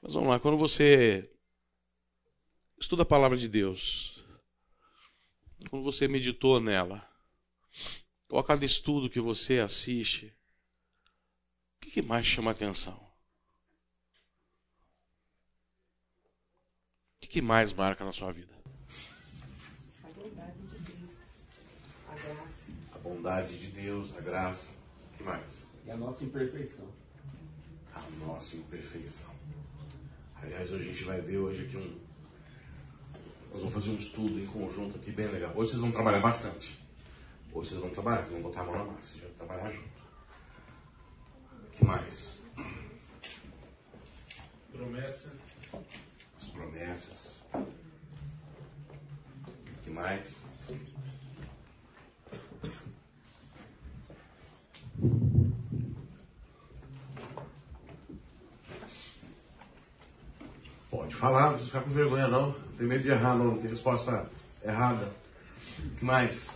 Mas vamos lá, quando você estuda a palavra de Deus, quando você meditou nela, ou a cada estudo que você assiste, o que mais chama atenção? O que mais marca na sua vida? A bondade de Deus, a graça. A bondade de Deus, a graça. O que mais? E a nossa imperfeição. A nossa imperfeição. Aliás, hoje a gente vai ver hoje aqui um. Nós vamos fazer um estudo em conjunto aqui bem legal. Hoje vocês vão trabalhar bastante. Hoje vocês vão trabalhar, vocês vão botar a mão na massa, já vão trabalhar junto. O que mais? Promessa. As promessas. O que mais? Falar, não precisa ficar com vergonha não. Não tem medo de errar não, tem resposta errada. O que mais?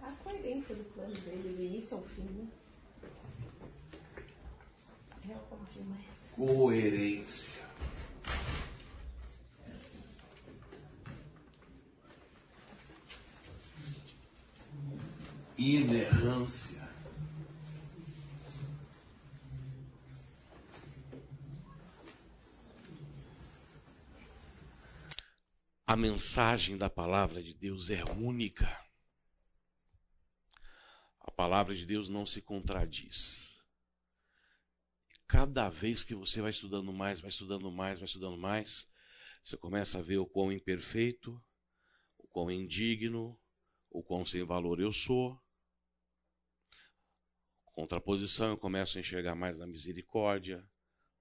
A coerência do plano dele, do início ao fim, né? É o que mais. Coerência. Inerrância. A mensagem da palavra de Deus é única. A palavra de Deus não se contradiz cada vez que você vai estudando mais, vai estudando mais, vai estudando mais, você começa a ver o quão imperfeito, o quão indigno, o quão sem valor eu sou. Contraposição, eu começo a enxergar mais da misericórdia,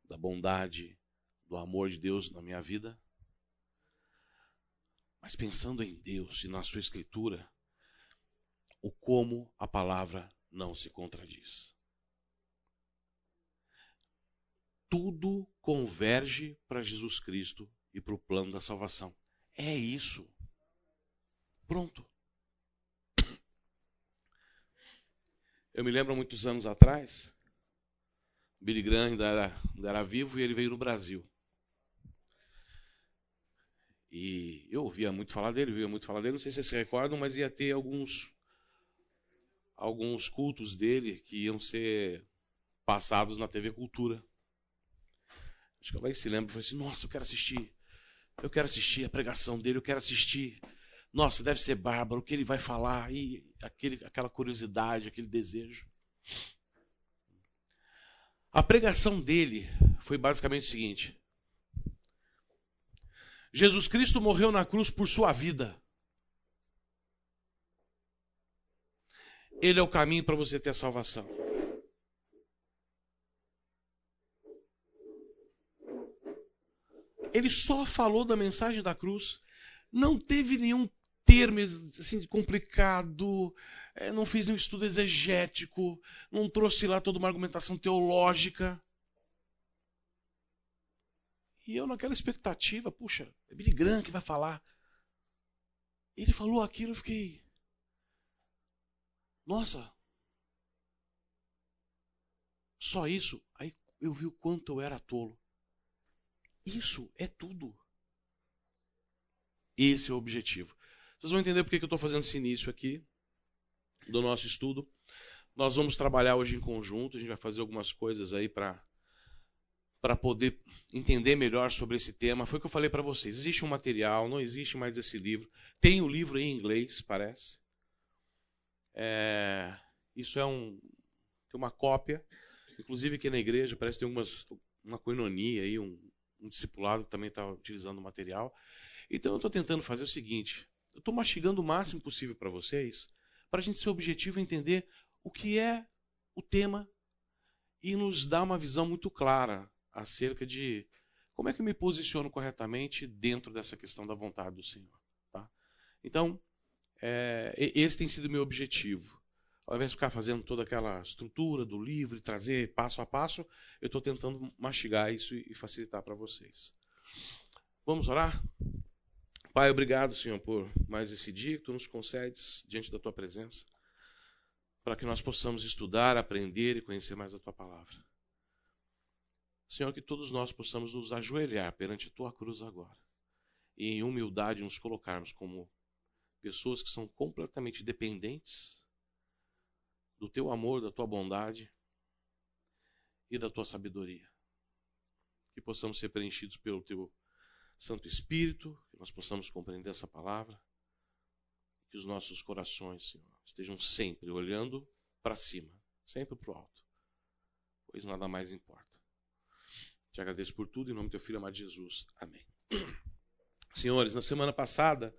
da bondade, do amor de Deus na minha vida. Mas pensando em Deus e na sua escritura, o como a palavra não se contradiz. tudo converge para Jesus Cristo e para o plano da salvação. É isso. Pronto. Eu me lembro muitos anos atrás, Billy Graham ainda era, ainda era vivo e ele veio no Brasil. E eu ouvia muito falar dele, ouvia muito falar dele, não sei se vocês se recordam, mas ia ter alguns alguns cultos dele que iam ser passados na TV Cultura. Acho que alguém se lembra e falou assim: Nossa, eu quero assistir. Eu quero assistir a pregação dele, eu quero assistir. Nossa, deve ser bárbaro, o que ele vai falar, e aquele, aquela curiosidade, aquele desejo. A pregação dele foi basicamente o seguinte: Jesus Cristo morreu na cruz por sua vida. Ele é o caminho para você ter a salvação. Ele só falou da mensagem da cruz. Não teve nenhum termo assim, complicado, é, não fez nenhum estudo exegético, não trouxe lá toda uma argumentação teológica. E eu naquela expectativa, puxa, é Billy Graham que vai falar. Ele falou aquilo, eu fiquei. Nossa! Só isso? Aí eu vi o quanto eu era tolo. Isso é tudo. Esse é o objetivo. Vocês vão entender por que eu estou fazendo esse início aqui do nosso estudo. Nós vamos trabalhar hoje em conjunto, a gente vai fazer algumas coisas aí para para poder entender melhor sobre esse tema. Foi o que eu falei para vocês. Existe um material, não existe mais esse livro. Tem o livro em inglês, parece. É, isso é um tem uma cópia, inclusive aqui na igreja parece que tem algumas uma coinonia aí, um, um discipulado que também está utilizando o material. Então eu estou tentando fazer o seguinte: eu estou mastigando o máximo possível para vocês, para a gente ser objetivo e entender o que é o tema e nos dar uma visão muito clara acerca de como é que eu me posiciono corretamente dentro dessa questão da vontade do Senhor. Tá? Então, é, esse tem sido meu objetivo ao invés de ficar fazendo toda aquela estrutura do livro e trazer passo a passo, eu estou tentando mastigar isso e facilitar para vocês. Vamos orar? Pai, obrigado, Senhor, por mais esse dia que tu nos concedes diante da tua presença, para que nós possamos estudar, aprender e conhecer mais a tua palavra. Senhor, que todos nós possamos nos ajoelhar perante tua cruz agora e em humildade nos colocarmos como pessoas que são completamente dependentes do teu amor, da tua bondade e da tua sabedoria. Que possamos ser preenchidos pelo teu Santo Espírito, que nós possamos compreender essa palavra, que os nossos corações, Senhor, estejam sempre olhando para cima, sempre para o alto, pois nada mais importa. Te agradeço por tudo, em nome do teu filho amado Jesus. Amém. Senhores, na semana passada,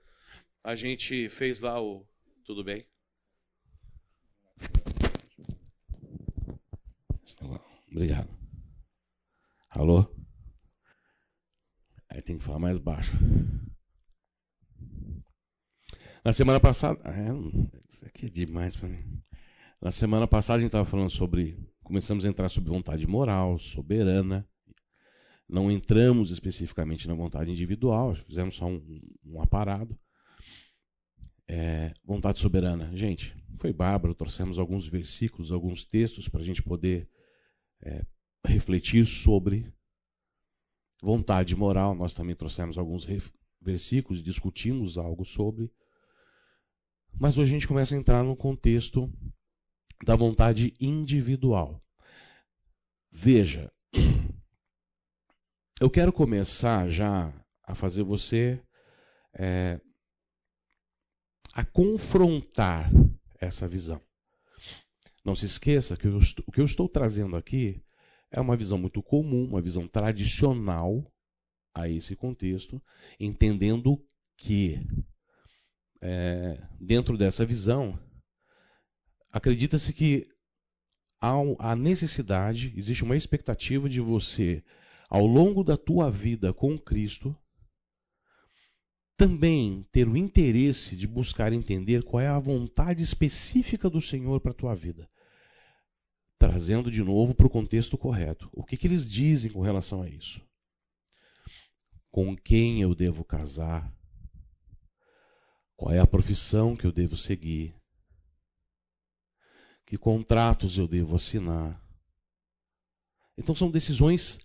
a gente fez lá o. Tudo bem? Obrigado. Alô? Aí tem que falar mais baixo. Na semana passada. É, isso aqui é demais para mim. Na semana passada a gente estava falando sobre. Começamos a entrar sobre vontade moral, soberana. Não entramos especificamente na vontade individual, fizemos só um, um aparado. É, vontade soberana. Gente, foi bárbaro, trouxemos alguns versículos, alguns textos para a gente poder é, refletir sobre vontade moral. Nós também trouxemos alguns versículos, discutimos algo sobre. Mas hoje a gente começa a entrar no contexto da vontade individual. Veja, eu quero começar já a fazer você é, a confrontar essa visão. Não se esqueça que eu, o que eu estou trazendo aqui é uma visão muito comum, uma visão tradicional a esse contexto, entendendo que é, dentro dessa visão acredita-se que há a necessidade, existe uma expectativa de você ao longo da tua vida com Cristo, também ter o interesse de buscar entender qual é a vontade específica do Senhor para a tua vida. Trazendo de novo para o contexto correto. O que, que eles dizem com relação a isso? Com quem eu devo casar? Qual é a profissão que eu devo seguir? Que contratos eu devo assinar? Então são decisões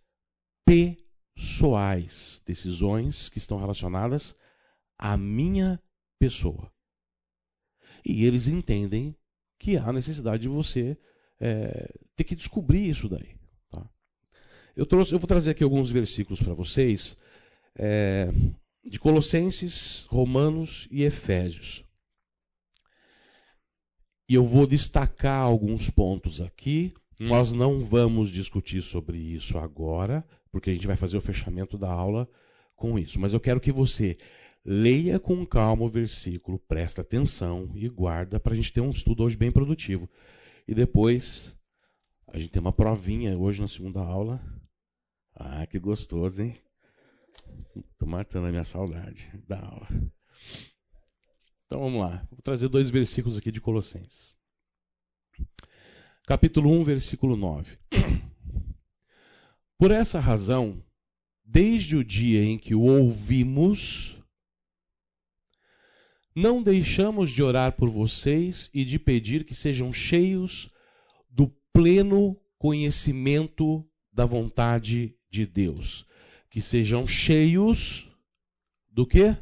pessoais, decisões que estão relacionadas à minha pessoa. E eles entendem que há necessidade de você é, ter que descobrir isso daí. Tá? Eu, trouxe, eu vou trazer aqui alguns versículos para vocês é, de Colossenses, Romanos e Efésios. E eu vou destacar alguns pontos aqui. Nós não vamos discutir sobre isso agora, porque a gente vai fazer o fechamento da aula com isso. Mas eu quero que você leia com calma o versículo, presta atenção e guarda para a gente ter um estudo hoje bem produtivo. E depois a gente tem uma provinha hoje na segunda aula. Ah, que gostoso, hein? Estou matando a minha saudade da aula. Então vamos lá. Vou trazer dois versículos aqui de Colossenses. Capítulo 1, versículo 9. Por essa razão, desde o dia em que o ouvimos, não deixamos de orar por vocês e de pedir que sejam cheios do pleno conhecimento da vontade de Deus. Que sejam cheios do quê?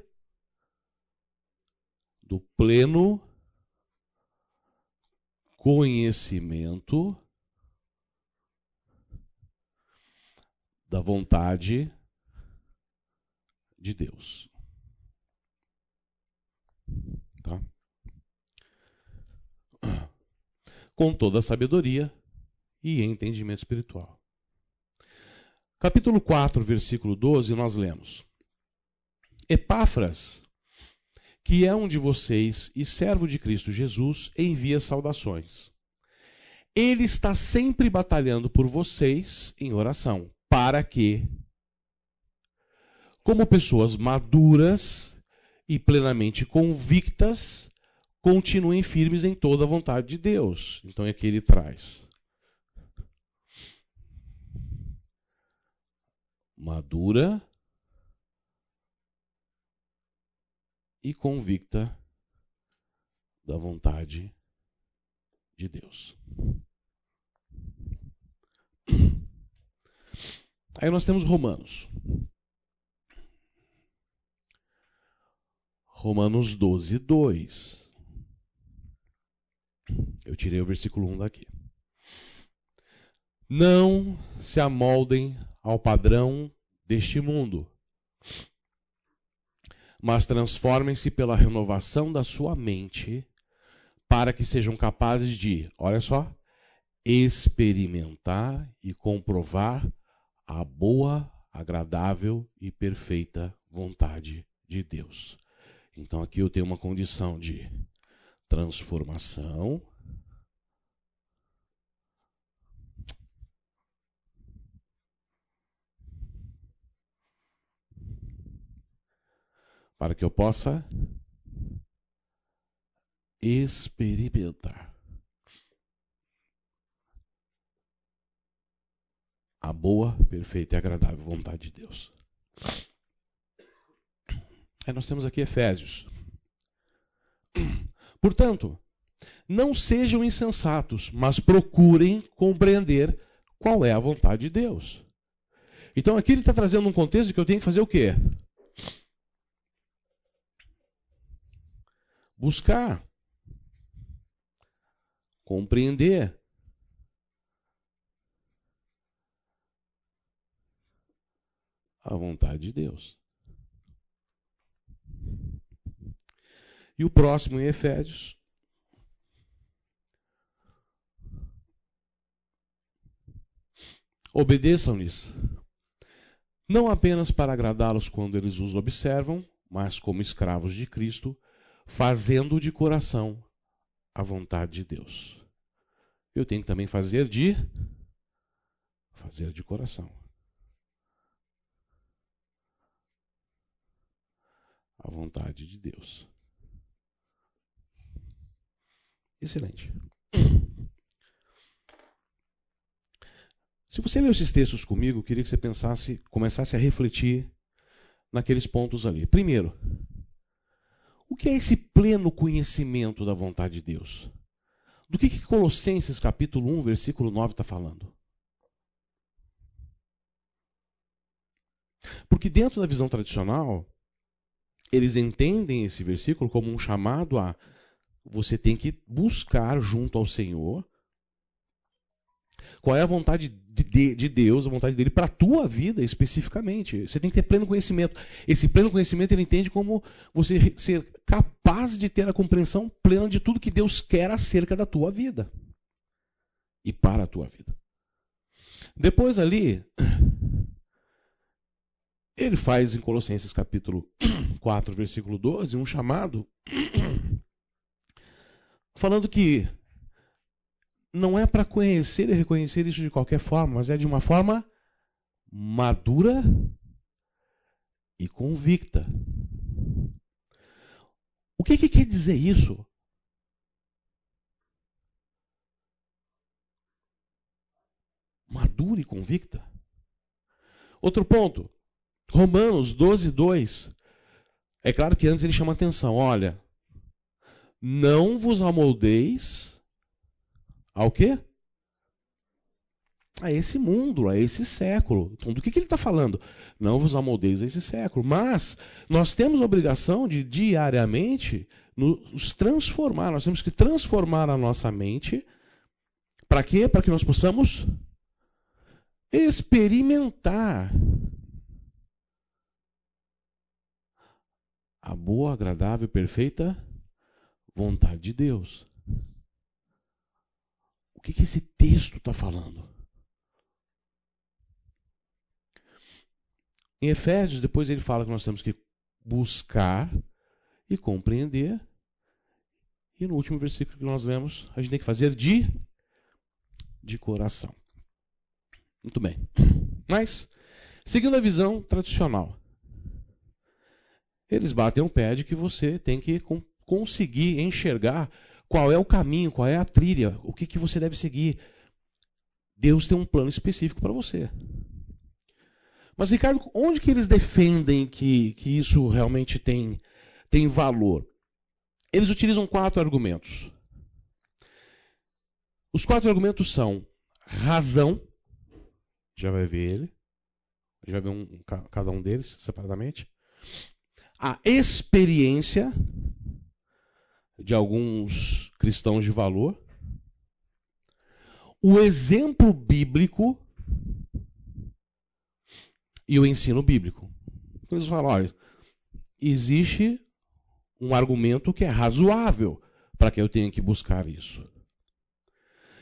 Do pleno conhecimento da vontade de Deus. Tá? Com toda a sabedoria e entendimento espiritual. Capítulo 4, versículo 12, nós lemos: Epáfras, que é um de vocês e servo de Cristo Jesus, envia saudações. Ele está sempre batalhando por vocês em oração para que, como pessoas maduras e plenamente convictas, continuem firmes em toda a vontade de Deus. Então é que ele traz. Madura e convicta da vontade de Deus. Aí nós temos Romanos. Romanos 12, 2. Eu tirei o versículo 1 daqui. Não se amoldem ao padrão deste mundo, mas transformem-se pela renovação da sua mente, para que sejam capazes de, olha só, experimentar e comprovar a boa, agradável e perfeita vontade de Deus. Então aqui eu tenho uma condição de transformação. Para que eu possa experimentar a boa, perfeita e agradável vontade de Deus. Aí nós temos aqui Efésios. Portanto, não sejam insensatos, mas procurem compreender qual é a vontade de Deus. Então aqui ele está trazendo um contexto que eu tenho que fazer o quê? Buscar. Compreender. A vontade de Deus. E o próximo em Efésios. Obedeçam-lhes, não apenas para agradá-los quando eles os observam, mas como escravos de Cristo, fazendo de coração a vontade de Deus. Eu tenho que também fazer de fazer de coração. A vontade de Deus. Excelente. Se você leu esses textos comigo, eu queria que você pensasse, começasse a refletir naqueles pontos ali. Primeiro, o que é esse pleno conhecimento da vontade de Deus? Do que, que Colossenses capítulo 1, versículo 9 está falando? Porque dentro da visão tradicional, eles entendem esse versículo como um chamado a você tem que buscar junto ao Senhor qual é a vontade de, de Deus, a vontade dele para a tua vida especificamente. Você tem que ter pleno conhecimento. Esse pleno conhecimento ele entende como você ser capaz de ter a compreensão plena de tudo que Deus quer acerca da tua vida e para a tua vida. Depois ali, ele faz em Colossenses capítulo 4, versículo 12, um chamado falando que não é para conhecer e reconhecer isso de qualquer forma, mas é de uma forma madura e convicta. O que, que quer dizer isso? Madura e convicta. Outro ponto. Romanos 12, 2. É claro que antes ele chama atenção. Olha, não vos amoldeis ao quê? A esse mundo, a esse século. Então, do que, que ele está falando? Não vos amoldeis a esse século. Mas nós temos a obrigação de diariamente nos transformar. Nós temos que transformar a nossa mente. Para quê? Para que nós possamos experimentar a boa, agradável perfeita vontade de Deus. O que, que esse texto está falando? Em Efésios, depois ele fala que nós temos que buscar e compreender. E no último versículo que nós lemos, a gente tem que fazer de, de coração. Muito bem. Mas, seguindo a visão tradicional, eles batem o pé de que você tem que conseguir enxergar qual é o caminho, qual é a trilha, o que, que você deve seguir. Deus tem um plano específico para você. Mas, Ricardo, onde que eles defendem que, que isso realmente tem, tem valor? Eles utilizam quatro argumentos. Os quatro argumentos são razão, já vai ver ele, gente vai ver um, cada um deles separadamente. A experiência de alguns cristãos de valor. O exemplo bíblico e o ensino bíblico. Então eles falam: olha, existe um argumento que é razoável para que eu tenha que buscar isso.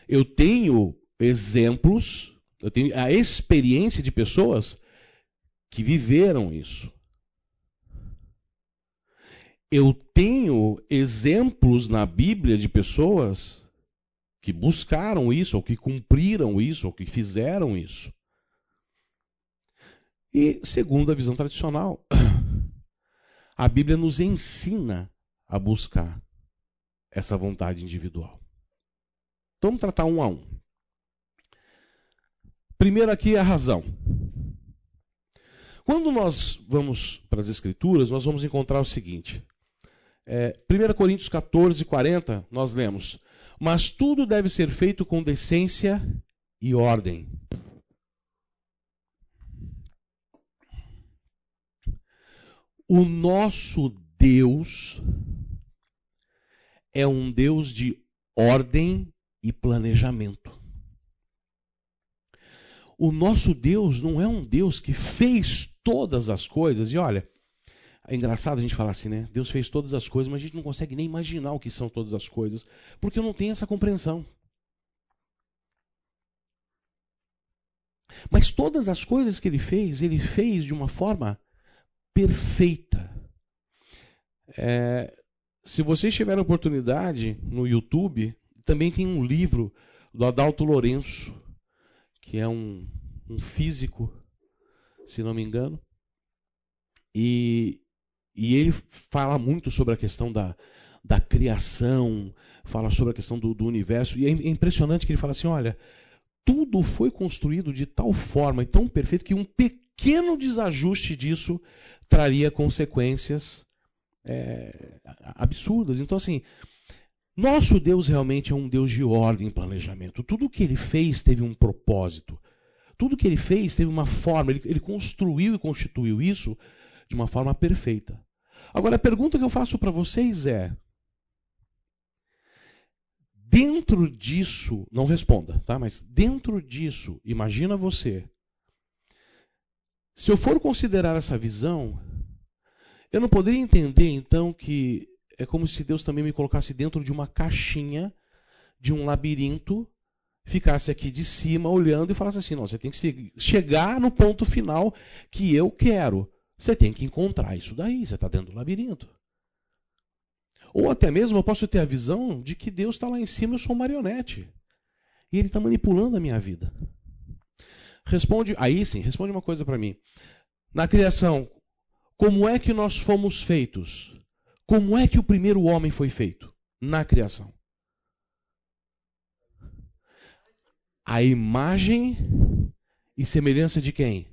Eu tenho exemplos, eu tenho a experiência de pessoas que viveram isso. Eu tenho exemplos na Bíblia de pessoas que buscaram isso, ou que cumpriram isso, ou que fizeram isso. E, segundo a visão tradicional, a Bíblia nos ensina a buscar essa vontade individual. Então, vamos tratar um a um. Primeiro aqui é a razão. Quando nós vamos para as Escrituras, nós vamos encontrar o seguinte. É, 1 Coríntios 14, 40, nós lemos: Mas tudo deve ser feito com decência e ordem. O nosso Deus é um Deus de ordem e planejamento. O nosso Deus não é um Deus que fez todas as coisas, e olha, é engraçado a gente falar assim, né? Deus fez todas as coisas, mas a gente não consegue nem imaginar o que são todas as coisas, porque não tenho essa compreensão. Mas todas as coisas que ele fez, ele fez de uma forma perfeita. É, se vocês tiverem oportunidade no YouTube, também tem um livro do Adalto Lourenço, que é um, um físico, se não me engano, e, e ele fala muito sobre a questão da, da criação, fala sobre a questão do, do universo, e é, é impressionante que ele fala assim: olha, tudo foi construído de tal forma e tão perfeito que um pequeno desajuste disso traria consequências é, absurdas. Então, assim, nosso Deus realmente é um Deus de ordem e planejamento. Tudo que ele fez teve um propósito. Tudo que ele fez teve uma forma. Ele, ele construiu e constituiu isso de uma forma perfeita. Agora, a pergunta que eu faço para vocês é: dentro disso, não responda, tá? Mas dentro disso, imagina você se eu for considerar essa visão, eu não poderia entender então que é como se Deus também me colocasse dentro de uma caixinha, de um labirinto, ficasse aqui de cima olhando e falasse assim: não, você tem que chegar no ponto final que eu quero. Você tem que encontrar isso daí, você está dentro do labirinto. Ou até mesmo eu posso ter a visão de que Deus está lá em cima, eu sou um marionete. E Ele está manipulando a minha vida. Responde, aí sim, responde uma coisa para mim. Na criação, como é que nós fomos feitos? Como é que o primeiro homem foi feito? Na criação. A imagem e semelhança de quem?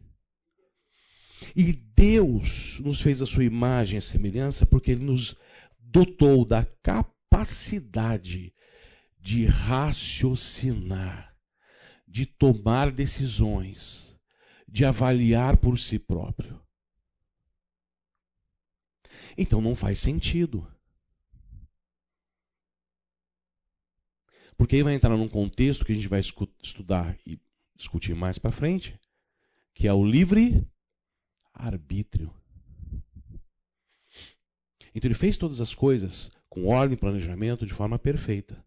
E Deus nos fez a sua imagem e semelhança porque Ele nos dotou da capacidade de raciocinar de tomar decisões, de avaliar por si próprio. Então não faz sentido. Porque aí vai entrar num contexto que a gente vai estudar e discutir mais para frente, que é o livre arbítrio. Então ele fez todas as coisas com ordem e planejamento de forma perfeita.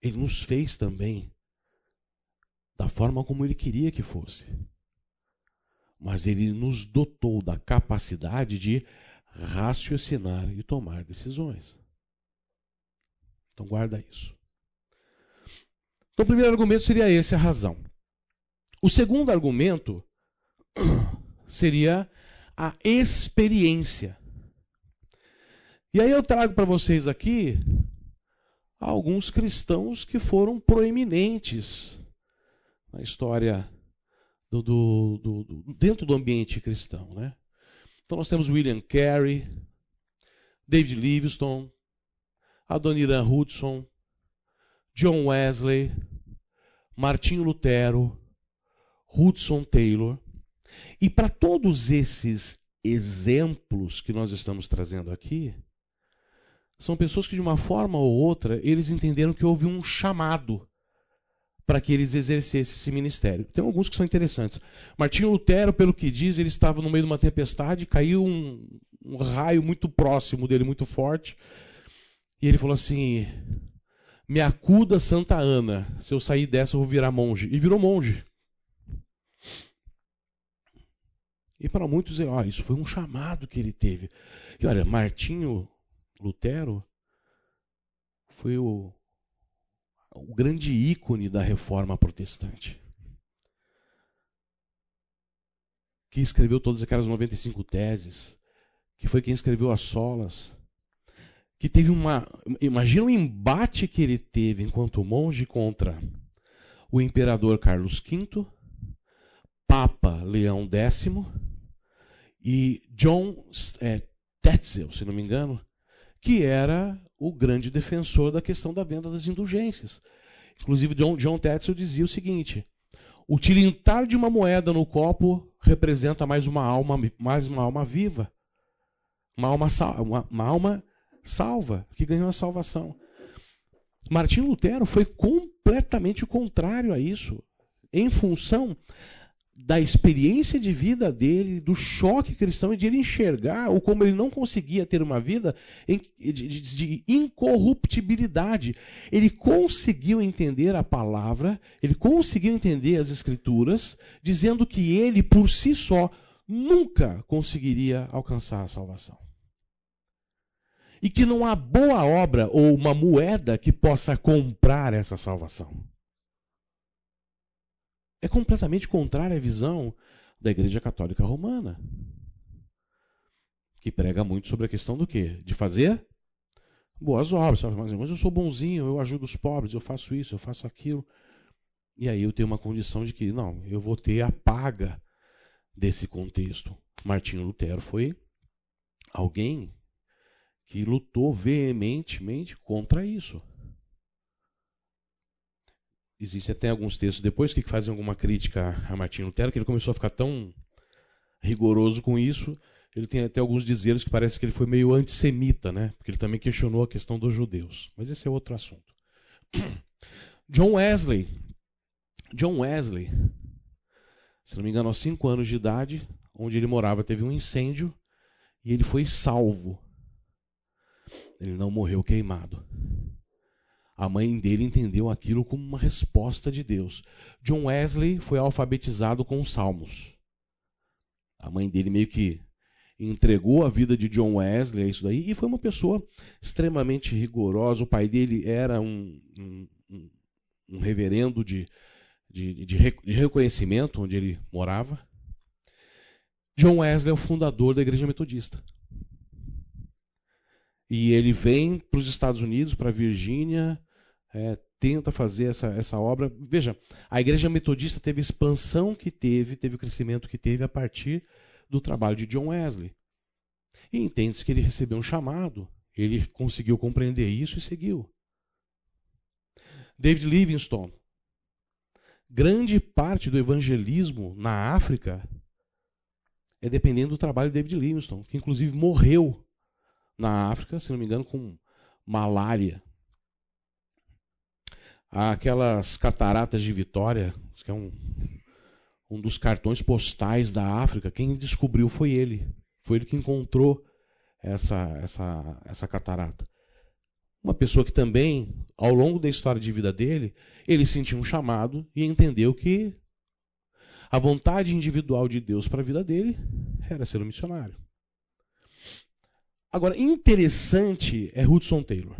Ele nos fez também da forma como ele queria que fosse. Mas ele nos dotou da capacidade de raciocinar e tomar decisões. Então guarda isso. Então o primeiro argumento seria esse, a razão. O segundo argumento seria a experiência. E aí eu trago para vocês aqui alguns cristãos que foram proeminentes na história do, do, do, dentro do ambiente cristão. Né? Então nós temos William Carey, David Livingstone, Adoniran Hudson, John Wesley, Martinho Lutero, Hudson Taylor. E para todos esses exemplos que nós estamos trazendo aqui, são pessoas que de uma forma ou outra eles entenderam que houve um chamado para que eles exercessem esse ministério. Tem alguns que são interessantes. Martinho Lutero, pelo que diz, ele estava no meio de uma tempestade, caiu um, um raio muito próximo dele, muito forte, e ele falou assim: Me acuda Santa Ana, se eu sair dessa eu vou virar monge. E virou monge. E para muitos, ó, isso foi um chamado que ele teve. E olha, Martinho Lutero foi o, o grande ícone da reforma protestante. Que escreveu todas aquelas 95 teses, que foi quem escreveu as solas, que teve uma. Imagina o embate que ele teve enquanto monge contra o imperador Carlos V, Papa Leão X e John é, Tetzel, se não me engano, que era o grande defensor da questão da venda das indulgências. Inclusive, John, John Tetzel dizia o seguinte: o tilintar de uma moeda no copo representa mais uma alma, mais uma alma viva, uma alma, uma, uma alma salva, que ganhou a salvação. Martinho Lutero foi completamente contrário a isso, em função da experiência de vida dele, do choque cristão e de ele enxergar o como ele não conseguia ter uma vida de, de, de, incorruptibilidade. Ele conseguiu entender a palavra, ele conseguiu entender as escrituras, dizendo que ele por si só nunca conseguiria alcançar a salvação e que não há boa obra ou uma moeda que possa comprar essa salvação. É completamente contrária à visão da Igreja Católica Romana, que prega muito sobre a questão do quê? De fazer boas obras. Mas eu sou bonzinho, eu ajudo os pobres, eu faço isso, eu faço aquilo. E aí eu tenho uma condição de que, não, eu vou ter a paga desse contexto. Martinho Lutero foi alguém que lutou veementemente contra isso. Existem até alguns textos depois que fazem alguma crítica a Martinho Lutero, que ele começou a ficar tão rigoroso com isso. Ele tem até alguns dizeres que parece que ele foi meio antissemita, né? Porque ele também questionou a questão dos judeus. Mas esse é outro assunto. John Wesley. John Wesley, se não me engano, aos 5 anos de idade, onde ele morava, teve um incêndio e ele foi salvo ele não morreu queimado. A mãe dele entendeu aquilo como uma resposta de Deus. John Wesley foi alfabetizado com os salmos. A mãe dele meio que entregou a vida de John Wesley a isso daí e foi uma pessoa extremamente rigorosa. O pai dele era um, um, um reverendo de, de, de, de reconhecimento onde ele morava. John Wesley é o fundador da Igreja Metodista. E ele vem para os Estados Unidos, para a Virgínia, é, tenta fazer essa, essa obra. Veja, a igreja metodista teve a expansão que teve, teve o crescimento que teve a partir do trabalho de John Wesley. E entende-se que ele recebeu um chamado, ele conseguiu compreender isso e seguiu. David Livingstone. Grande parte do evangelismo na África é dependendo do trabalho de David Livingstone, que inclusive morreu na África, se não me engano, com malária. Aquelas cataratas de Vitória, que é um, um dos cartões postais da África, quem descobriu foi ele. Foi ele que encontrou essa, essa, essa catarata. Uma pessoa que também, ao longo da história de vida dele, ele sentiu um chamado e entendeu que a vontade individual de Deus para a vida dele era ser um missionário. Agora, interessante é Hudson Taylor.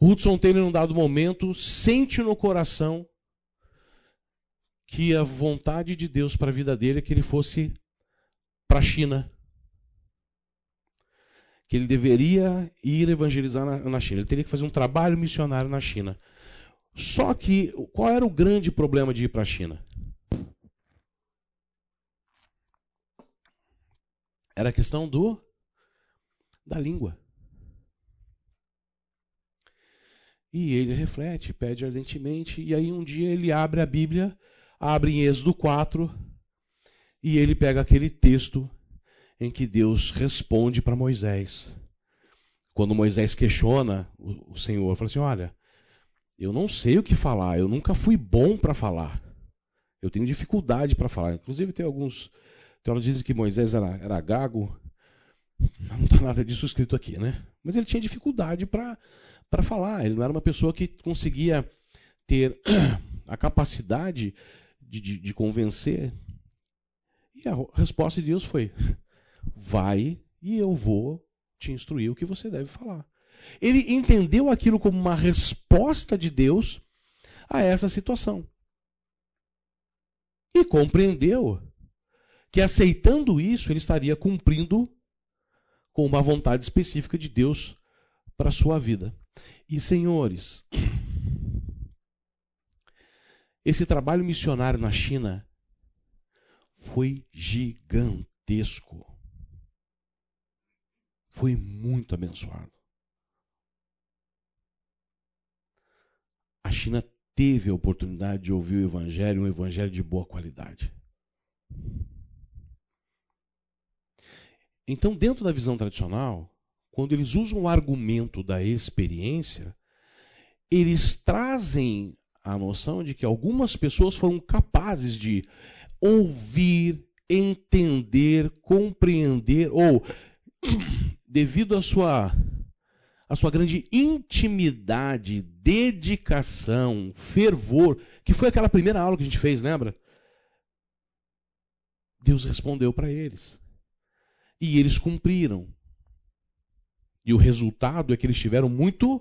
Hudson Taylor, num dado momento, sente no coração que a vontade de Deus para a vida dele é que ele fosse para a China. Que ele deveria ir evangelizar na, na China. Ele teria que fazer um trabalho missionário na China. Só que, qual era o grande problema de ir para a China? Era a questão do da língua. E ele reflete, pede ardentemente, e aí um dia ele abre a Bíblia, abre em Êxodo 4, e ele pega aquele texto em que Deus responde para Moisés. Quando Moisés questiona o, Senhor, fala assim: Olha, eu não sei o que falar, eu nunca fui bom para falar. Eu tenho dificuldade para falar. Inclusive, tem alguns teólogos dizem que Moisés era, era gago. Não está nada disso escrito aqui, né? Mas ele tinha dificuldade para falar. Ele não era uma pessoa que conseguia ter a capacidade de, de, de convencer. E a resposta de Deus foi: vai e eu vou te instruir o que você deve falar. Ele entendeu aquilo como uma resposta de Deus a essa situação. E compreendeu que aceitando isso, ele estaria cumprindo com uma vontade específica de Deus para a sua vida. E senhores, esse trabalho missionário na China foi gigantesco. Foi muito abençoado. A China teve a oportunidade de ouvir o Evangelho, um Evangelho de boa qualidade. Então, dentro da visão tradicional, quando eles usam o argumento da experiência, eles trazem a noção de que algumas pessoas foram capazes de ouvir, entender, compreender, ou, devido à sua a sua grande intimidade, dedicação, fervor, que foi aquela primeira aula que a gente fez, lembra? Deus respondeu para eles. E eles cumpriram. E o resultado é que eles tiveram muito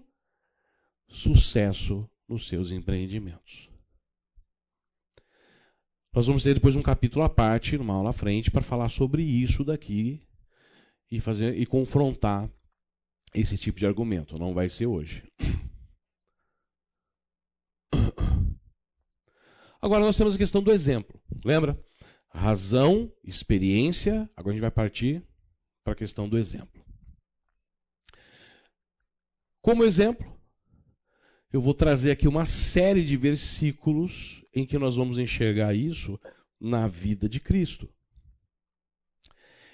sucesso nos seus empreendimentos. Nós vamos ter depois um capítulo à parte, numa aula à frente, para falar sobre isso daqui e fazer e confrontar esse tipo de argumento. Não vai ser hoje. Agora nós temos a questão do exemplo. Lembra? Razão, experiência. Agora a gente vai partir para a questão do exemplo. Como exemplo, eu vou trazer aqui uma série de versículos em que nós vamos enxergar isso na vida de Cristo.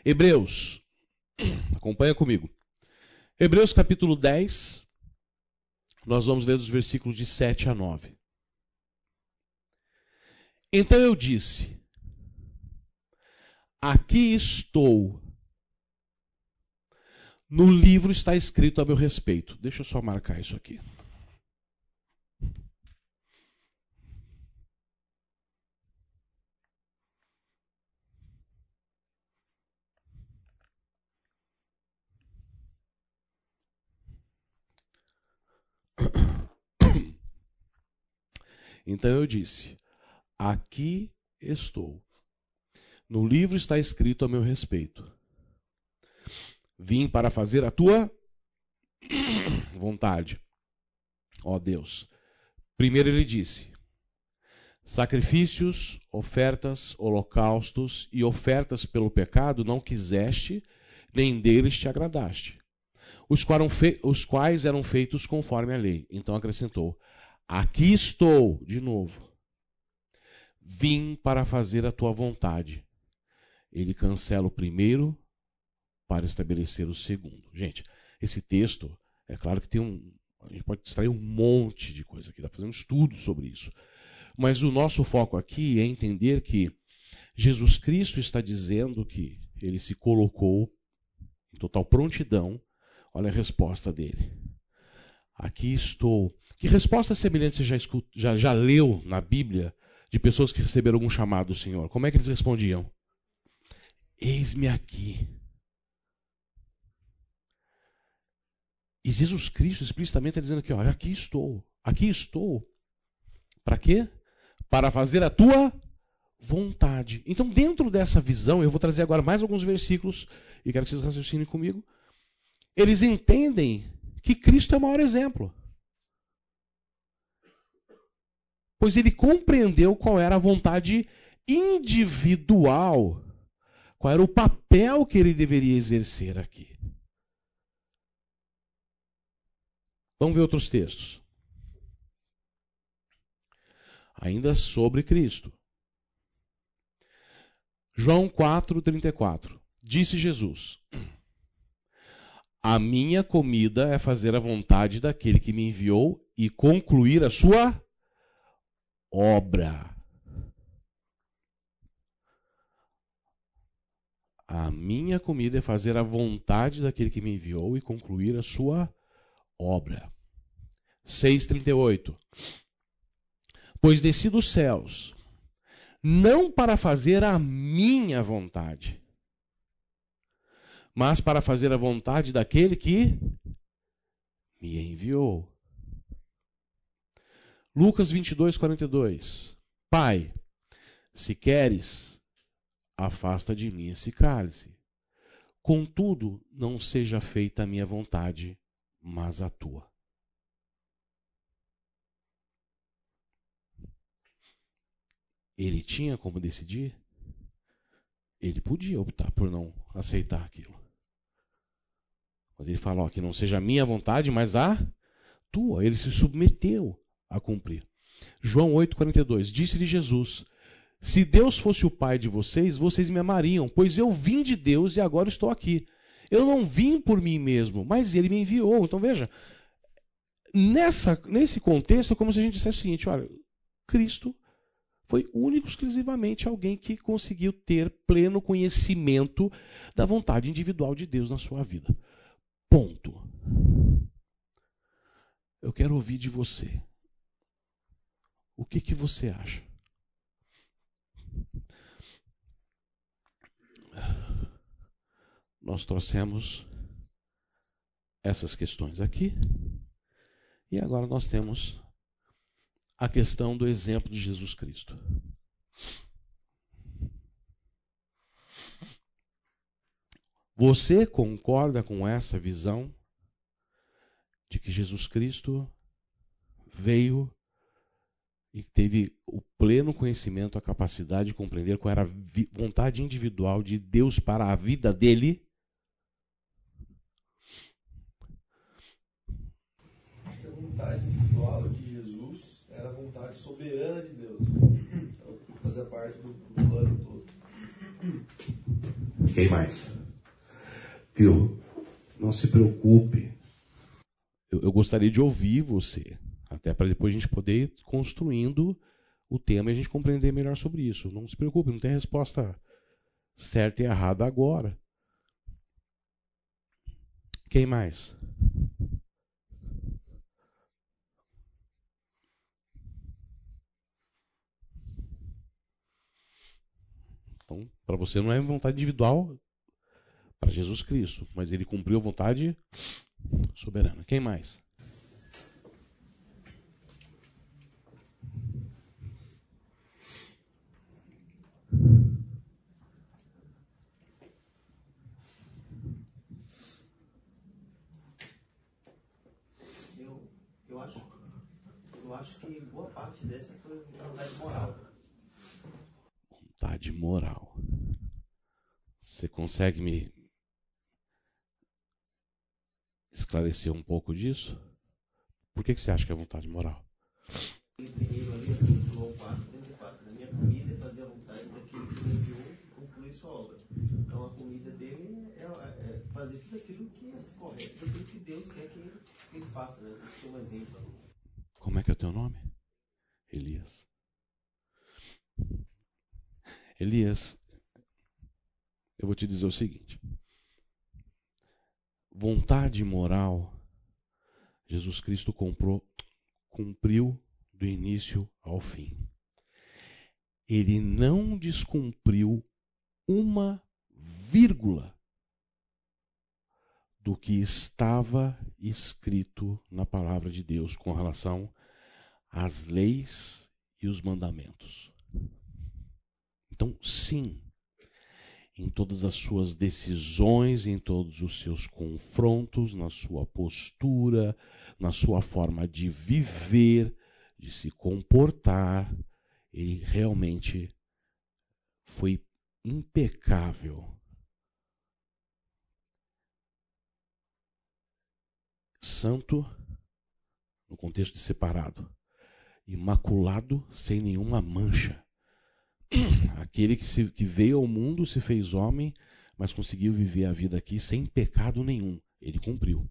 Hebreus, acompanha comigo. Hebreus capítulo 10, nós vamos ler dos versículos de 7 a 9. Então eu disse: Aqui estou. No livro está escrito a meu respeito. Deixa eu só marcar isso aqui. Então eu disse: Aqui estou. No livro está escrito a meu respeito. Vim para fazer a tua vontade. Ó Deus. Primeiro ele disse: Sacrifícios, ofertas, holocaustos e ofertas pelo pecado não quiseste, nem deles te agradaste, os, os quais eram feitos conforme a lei. Então acrescentou: Aqui estou, de novo. Vim para fazer a tua vontade. Ele cancela o primeiro para estabelecer o segundo. Gente, esse texto, é claro que tem um. A gente pode extrair um monte de coisa aqui, dá para fazer um estudo sobre isso. Mas o nosso foco aqui é entender que Jesus Cristo está dizendo que ele se colocou em total prontidão. Olha a resposta dele. Aqui estou que resposta semelhante você já, escuta, já, já leu na Bíblia de pessoas que receberam algum chamado do Senhor? Como é que eles respondiam? Eis-me aqui. E Jesus Cristo explicitamente está dizendo aqui, ó, aqui estou, aqui estou. Para quê? Para fazer a tua vontade. Então, dentro dessa visão, eu vou trazer agora mais alguns versículos e quero que vocês raciocinem comigo. Eles entendem que Cristo é o maior exemplo. pois ele compreendeu qual era a vontade individual, qual era o papel que ele deveria exercer aqui. Vamos ver outros textos. Ainda sobre Cristo. João 4:34. Disse Jesus: A minha comida é fazer a vontade daquele que me enviou e concluir a sua obra. A minha comida é fazer a vontade daquele que me enviou e concluir a sua obra. 6,38 Pois desci dos céus, não para fazer a minha vontade, mas para fazer a vontade daquele que me enviou. Lucas 22, 42. Pai, se queres, afasta de mim esse cálice. Contudo, não seja feita a minha vontade, mas a tua. Ele tinha como decidir? Ele podia optar por não aceitar aquilo. Mas ele fala: ó, que não seja a minha vontade, mas a tua. Ele se submeteu a cumprir. João 8,42. Disse-lhe Jesus: Se Deus fosse o Pai de vocês, vocês me amariam, pois eu vim de Deus e agora estou aqui. Eu não vim por mim mesmo, mas ele me enviou. Então veja, nessa, nesse contexto é como se a gente dissesse o seguinte: olha, Cristo foi único exclusivamente alguém que conseguiu ter pleno conhecimento da vontade individual de Deus na sua vida. Ponto. Eu quero ouvir de você. O que, que você acha? Nós trouxemos essas questões aqui. E agora nós temos a questão do exemplo de Jesus Cristo. Você concorda com essa visão de que Jesus Cristo veio e teve o pleno conhecimento, a capacidade de compreender qual era a vontade individual de Deus para a vida dele? A vontade individual de Jesus era a vontade soberana de Deus. Então, fazia parte do, do plano todo. Quem mais? Viu? Não se preocupe. Eu, eu gostaria de ouvir você. Até para depois a gente poder ir construindo o tema e a gente compreender melhor sobre isso. Não se preocupe, não tem resposta certa e errada agora. Quem mais? Então, para você não é vontade individual para Jesus Cristo, mas ele cumpriu a vontade soberana. Quem mais? acho que boa parte dessa foi vontade moral. Vontade moral. Você consegue me esclarecer um pouco disso? Por que, que você acha que é vontade moral? Primeiro ali, João 4, 34. Na minha comida é fazer a vontade daquele que me enviou concluir sua obra. Então a comida dele é, é fazer tudo aquilo que é correto, tudo aquilo que Deus quer que ele, que ele faça, né? Um exemplo. Como é que é o teu nome? Elias. Elias, eu vou te dizer o seguinte: vontade moral, Jesus Cristo comprou, cumpriu do início ao fim. Ele não descumpriu uma vírgula do que estava escrito na palavra de Deus com relação às leis e os mandamentos. Então, sim, em todas as suas decisões, em todos os seus confrontos, na sua postura, na sua forma de viver, de se comportar, ele realmente foi impecável santo no contexto de separado imaculado, sem nenhuma mancha. Aquele que, se, que veio ao mundo, se fez homem, mas conseguiu viver a vida aqui sem pecado nenhum. Ele cumpriu.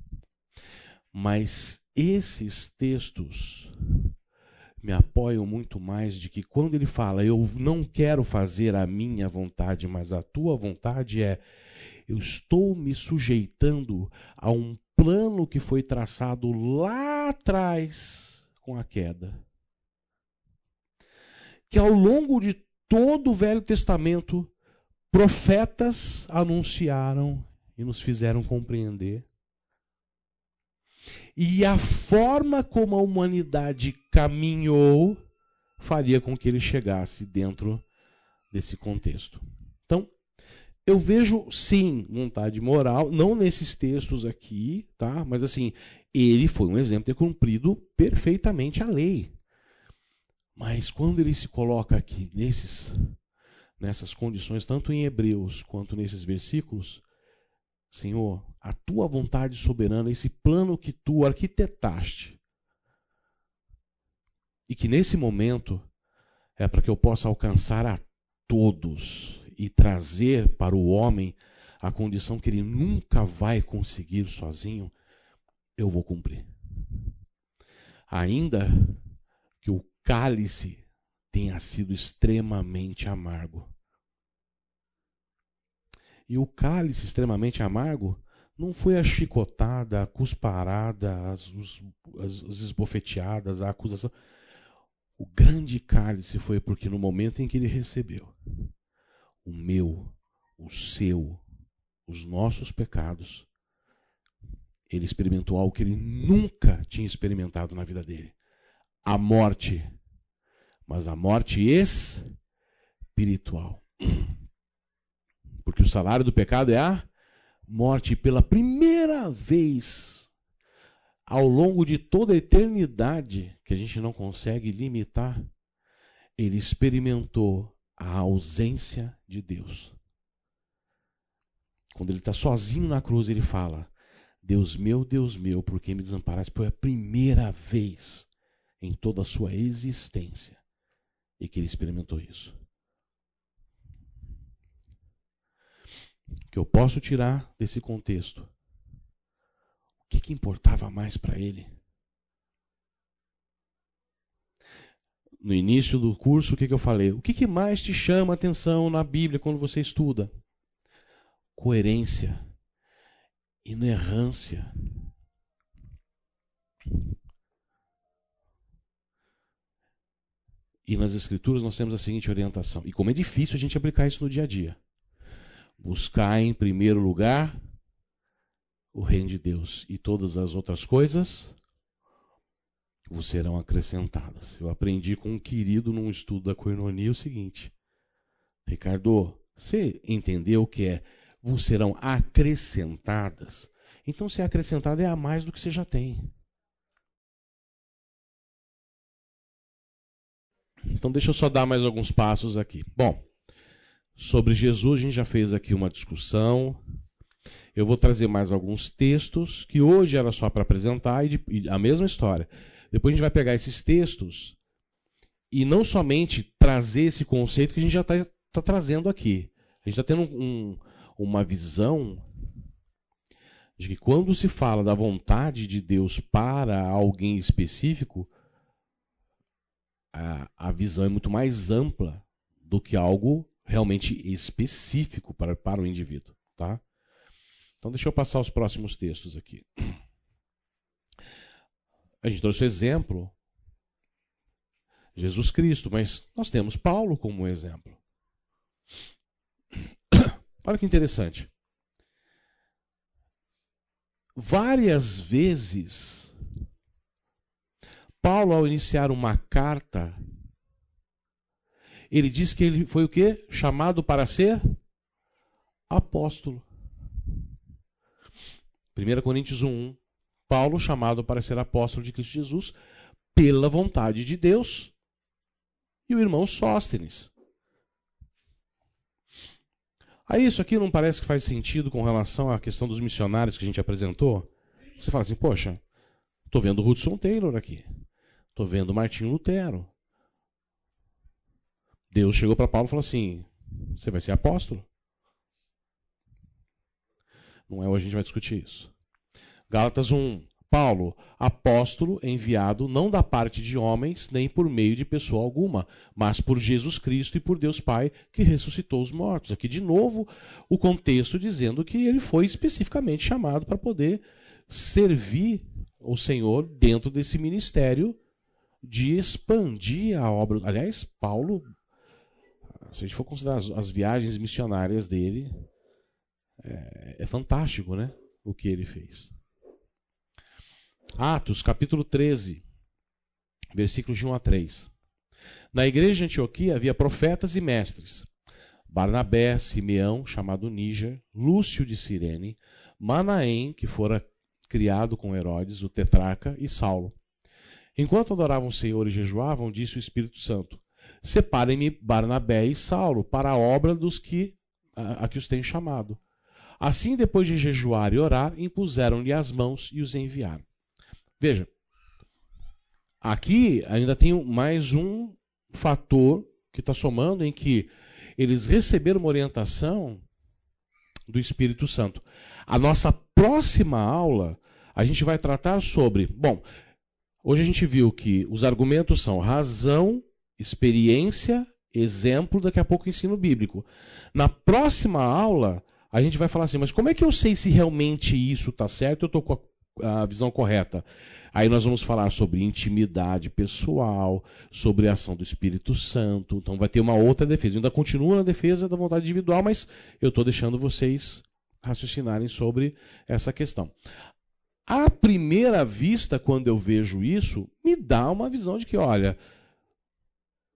Mas esses textos me apoiam muito mais de que quando ele fala, eu não quero fazer a minha vontade, mas a tua vontade é, eu estou me sujeitando a um plano que foi traçado lá atrás com a queda. Que ao longo de todo o Velho Testamento, profetas anunciaram e nos fizeram compreender e a forma como a humanidade caminhou faria com que ele chegasse dentro desse contexto. Então, eu vejo sim vontade moral, não nesses textos aqui, tá? Mas assim, ele foi um exemplo de ter cumprido perfeitamente a lei. Mas quando ele se coloca aqui nesses nessas condições, tanto em Hebreus quanto nesses versículos, Senhor, a tua vontade soberana, esse plano que tu arquitetaste. E que nesse momento é para que eu possa alcançar a todos e trazer para o homem a condição que ele nunca vai conseguir sozinho, eu vou cumprir. Ainda cálice tenha sido extremamente amargo. E o cálice extremamente amargo não foi a chicotada, a cusparada, as, as, as esbofeteadas, a acusação. O grande cálice foi porque no momento em que ele recebeu o meu, o seu, os nossos pecados, ele experimentou algo que ele nunca tinha experimentado na vida dele: a morte. Mas a morte espiritual. Porque o salário do pecado é a morte. Pela primeira vez ao longo de toda a eternidade, que a gente não consegue limitar, ele experimentou a ausência de Deus. Quando ele está sozinho na cruz, ele fala: Deus meu, Deus meu, por que me desamparaste? Foi a primeira vez em toda a sua existência e que ele experimentou isso. que eu posso tirar desse contexto? O que, que importava mais para ele? No início do curso, o que, que eu falei? O que, que mais te chama a atenção na Bíblia quando você estuda? Coerência, inerrância. E nas Escrituras nós temos a seguinte orientação. E como é difícil a gente aplicar isso no dia a dia. Buscar em primeiro lugar o reino de Deus e todas as outras coisas vos serão acrescentadas. Eu aprendi com um querido num estudo da coinonia o seguinte: Ricardo, você entendeu o que é vos serão acrescentadas? Então, se é acrescentada, é a mais do que você já tem. Então, deixa eu só dar mais alguns passos aqui. Bom, Sobre Jesus, a gente já fez aqui uma discussão. Eu vou trazer mais alguns textos, que hoje era só para apresentar, e, de, e a mesma história. Depois a gente vai pegar esses textos e não somente trazer esse conceito que a gente já está tá trazendo aqui. A gente está tendo um, uma visão de que quando se fala da vontade de Deus para alguém específico, a, a visão é muito mais ampla do que algo realmente específico para, para o indivíduo. Tá? Então, deixa eu passar os próximos textos aqui. A gente trouxe o exemplo, Jesus Cristo, mas nós temos Paulo como exemplo. Olha que interessante. Várias vezes, Paulo, ao iniciar uma carta, ele diz que ele foi o quê? Chamado para ser apóstolo. 1 Coríntios 1, Paulo chamado para ser apóstolo de Cristo Jesus pela vontade de Deus. E o irmão Sóstenes. Aí isso aqui não parece que faz sentido com relação à questão dos missionários que a gente apresentou? Você fala assim, poxa, estou vendo Hudson Taylor aqui. Estou vendo Martinho Lutero. Deus chegou para Paulo e falou assim: Você vai ser apóstolo. Não é hoje a gente vai discutir isso. Gálatas 1. Paulo, apóstolo enviado não da parte de homens, nem por meio de pessoa alguma, mas por Jesus Cristo e por Deus Pai, que ressuscitou os mortos. Aqui, de novo, o contexto dizendo que ele foi especificamente chamado para poder servir o Senhor dentro desse ministério de expandir a obra. Aliás, Paulo, se a gente for considerar as, as viagens missionárias dele, é, é fantástico, né? O que ele fez. Atos, capítulo 13, versículos de 1 a 3. Na igreja de Antioquia havia profetas e mestres: Barnabé, Simeão, chamado Níger, Lúcio de Cirene, Manaém, que fora criado com Herodes, o tetrarca, e Saulo. Enquanto adoravam o Senhor e jejuavam, disse o Espírito Santo: Separem-me Barnabé e Saulo para a obra dos que a, a que os tenho chamado. Assim, depois de jejuar e orar, impuseram-lhe as mãos e os enviaram. Veja, aqui ainda tem mais um fator que está somando em que eles receberam uma orientação do Espírito Santo. A nossa próxima aula, a gente vai tratar sobre. Bom, hoje a gente viu que os argumentos são razão, experiência, exemplo, daqui a pouco ensino bíblico. Na próxima aula, a gente vai falar assim, mas como é que eu sei se realmente isso está certo? Eu estou com a a visão correta. Aí nós vamos falar sobre intimidade pessoal, sobre a ação do Espírito Santo. Então vai ter uma outra defesa. Eu ainda continua na defesa da vontade individual, mas eu estou deixando vocês raciocinarem sobre essa questão. À primeira vista, quando eu vejo isso, me dá uma visão de que, olha,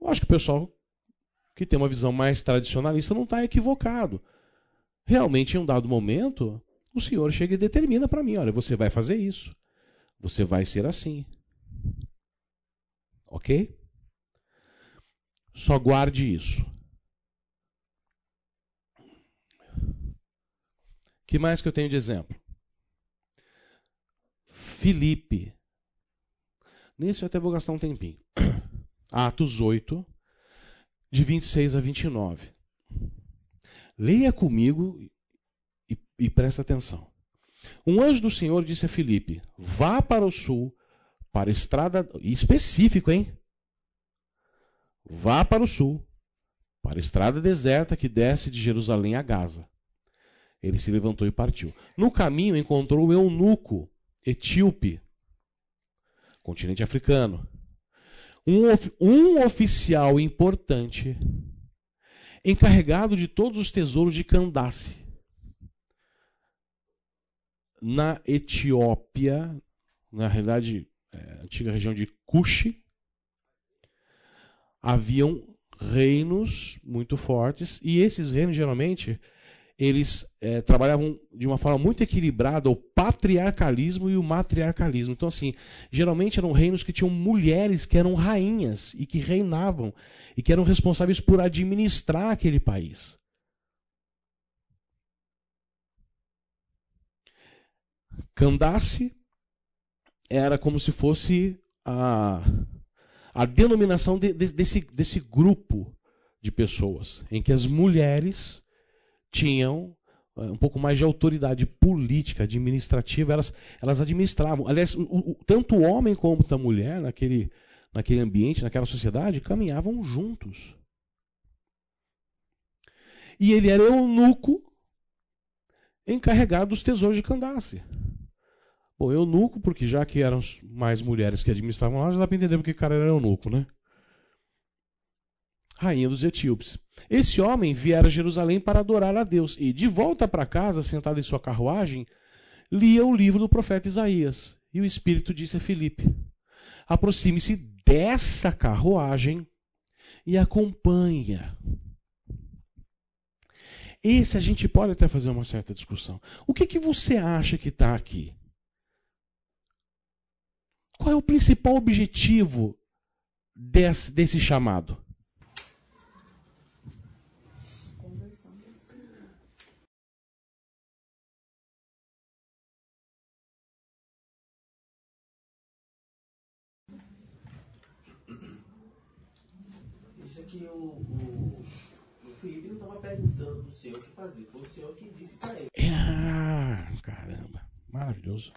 eu acho que o pessoal que tem uma visão mais tradicionalista não está equivocado. Realmente, em um dado momento, o Senhor chega e determina para mim: olha, você vai fazer isso. Você vai ser assim. Ok? Só guarde isso. que mais que eu tenho de exemplo? Filipe. Nisso eu até vou gastar um tempinho. Atos 8, de 26 a 29. Leia comigo e, e presta atenção. Um anjo do Senhor disse a Filipe: Vá para o sul, para a estrada. Específico, hein? Vá para o sul, para a estrada deserta que desce de Jerusalém a Gaza. Ele se levantou e partiu. No caminho encontrou o eunuco etíope, continente africano. Um, um oficial importante encarregado de todos os tesouros de Candace na Etiópia, na realidade, é, antiga região de Cuxi, haviam reinos muito fortes e esses reinos geralmente eles é, trabalhavam de uma forma muito equilibrada o patriarcalismo e o matriarcalismo. Então, assim, geralmente eram reinos que tinham mulheres que eram rainhas e que reinavam e que eram responsáveis por administrar aquele país. Candace era como se fosse a, a denominação de, de, desse, desse grupo de pessoas, em que as mulheres tinham eh, um pouco mais de autoridade política, administrativa, elas, elas administravam. Aliás, o, o, tanto o homem como a mulher, naquele, naquele ambiente, naquela sociedade, caminhavam juntos. E ele era eunuco encarregado dos tesouros de Candace. Bom, eunuco, porque já que eram mais mulheres que administravam lá, já dá para entender porque o cara era eunuco, né? Rainha dos etíopes. Esse homem viera a Jerusalém para adorar a Deus e, de volta para casa, sentado em sua carruagem, lia o livro do profeta Isaías. E o Espírito disse a Filipe: aproxime-se dessa carruagem e acompanha. Esse a gente pode até fazer uma certa discussão. O que, que você acha que está aqui? Qual é o principal objetivo desse, desse chamado? que o, o, o Felipe não estava perguntando para o senhor o que fazer, foi o senhor que disse para ele. Ah, caramba. Maravilhoso.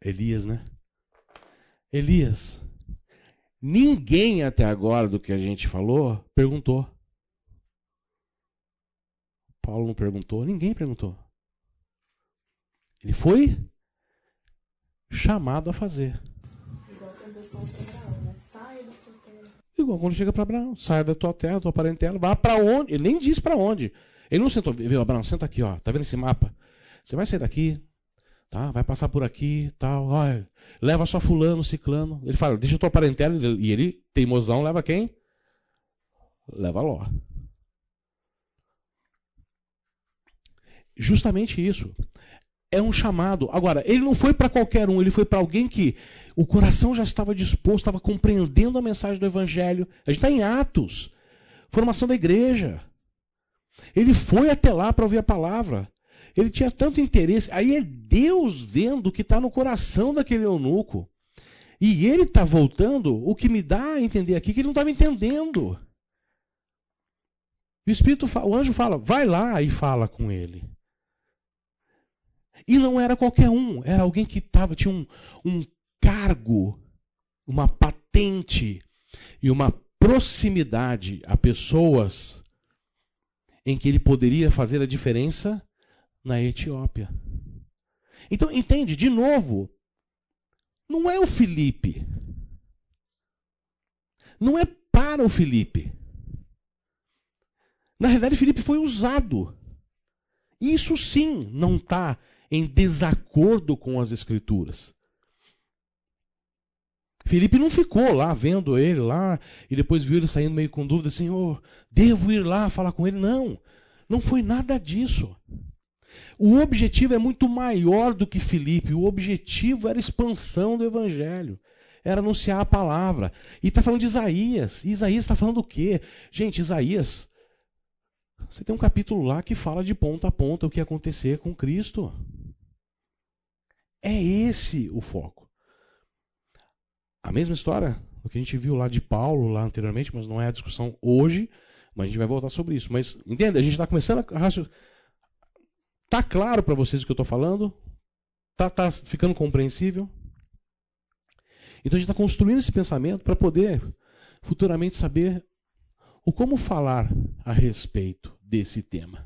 Elias, né? Elias. Ninguém até agora do que a gente falou perguntou. Paulo não perguntou, ninguém perguntou. Ele foi chamado a fazer. Igual quando Abraão, né? Saia da sua terra. Igual quando chega para Abraão, sai da tua terra, da tua parentela, vá para onde? Ele nem disse para onde. Ele não sentou, viu, Abraão, senta aqui, ó. Tá vendo esse mapa? Você vai sair daqui, tá? Vai passar por aqui, tal. Ó, leva só fulano, ciclano. Ele fala, deixa a tua parentela e ele, teimosão, leva quem? Leva Ló. Justamente isso. É um chamado. Agora, ele não foi para qualquer um, ele foi para alguém que o coração já estava disposto, estava compreendendo a mensagem do Evangelho. A gente está em Atos formação da igreja. Ele foi até lá para ouvir a palavra. Ele tinha tanto interesse. Aí é Deus vendo o que está no coração daquele eunuco. E ele está voltando, o que me dá a entender aqui que ele não estava entendendo. O Espírito, o anjo fala, vai lá e fala com ele. E não era qualquer um, era alguém que tava, tinha um, um cargo, uma patente e uma proximidade a pessoas em que ele poderia fazer a diferença na Etiópia. Então, entende, de novo, não é o Felipe. Não é para o Felipe. Na realidade, Felipe foi usado. Isso sim não está em desacordo com as Escrituras. Felipe não ficou lá vendo ele lá e depois viu ele saindo meio com dúvida, Senhor, devo ir lá falar com ele? Não, não foi nada disso. O objetivo é muito maior do que Felipe. O objetivo era a expansão do evangelho. Era anunciar a palavra. E está falando de Isaías. E Isaías está falando o quê? Gente, Isaías. Você tem um capítulo lá que fala de ponta a ponta o que ia acontecer com Cristo. É esse o foco. A mesma história o que a gente viu lá de Paulo lá anteriormente, mas não é a discussão hoje, mas a gente vai voltar sobre isso. Mas entenda, a gente está começando a raciocinar Tá claro para vocês o que eu estou falando? Tá, tá ficando compreensível? Então a gente está construindo esse pensamento para poder futuramente saber o como falar a respeito desse tema.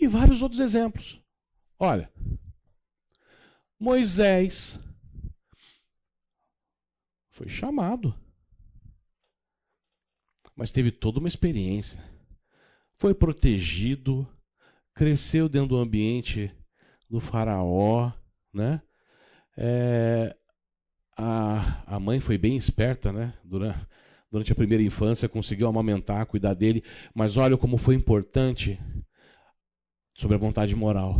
E vários outros exemplos. Olha, Moisés foi chamado, mas teve toda uma experiência foi protegido, cresceu dentro do ambiente do faraó, né? É, a, a mãe foi bem esperta, né? Durante, durante a primeira infância conseguiu amamentar, cuidar dele, mas olha como foi importante sobre a vontade moral.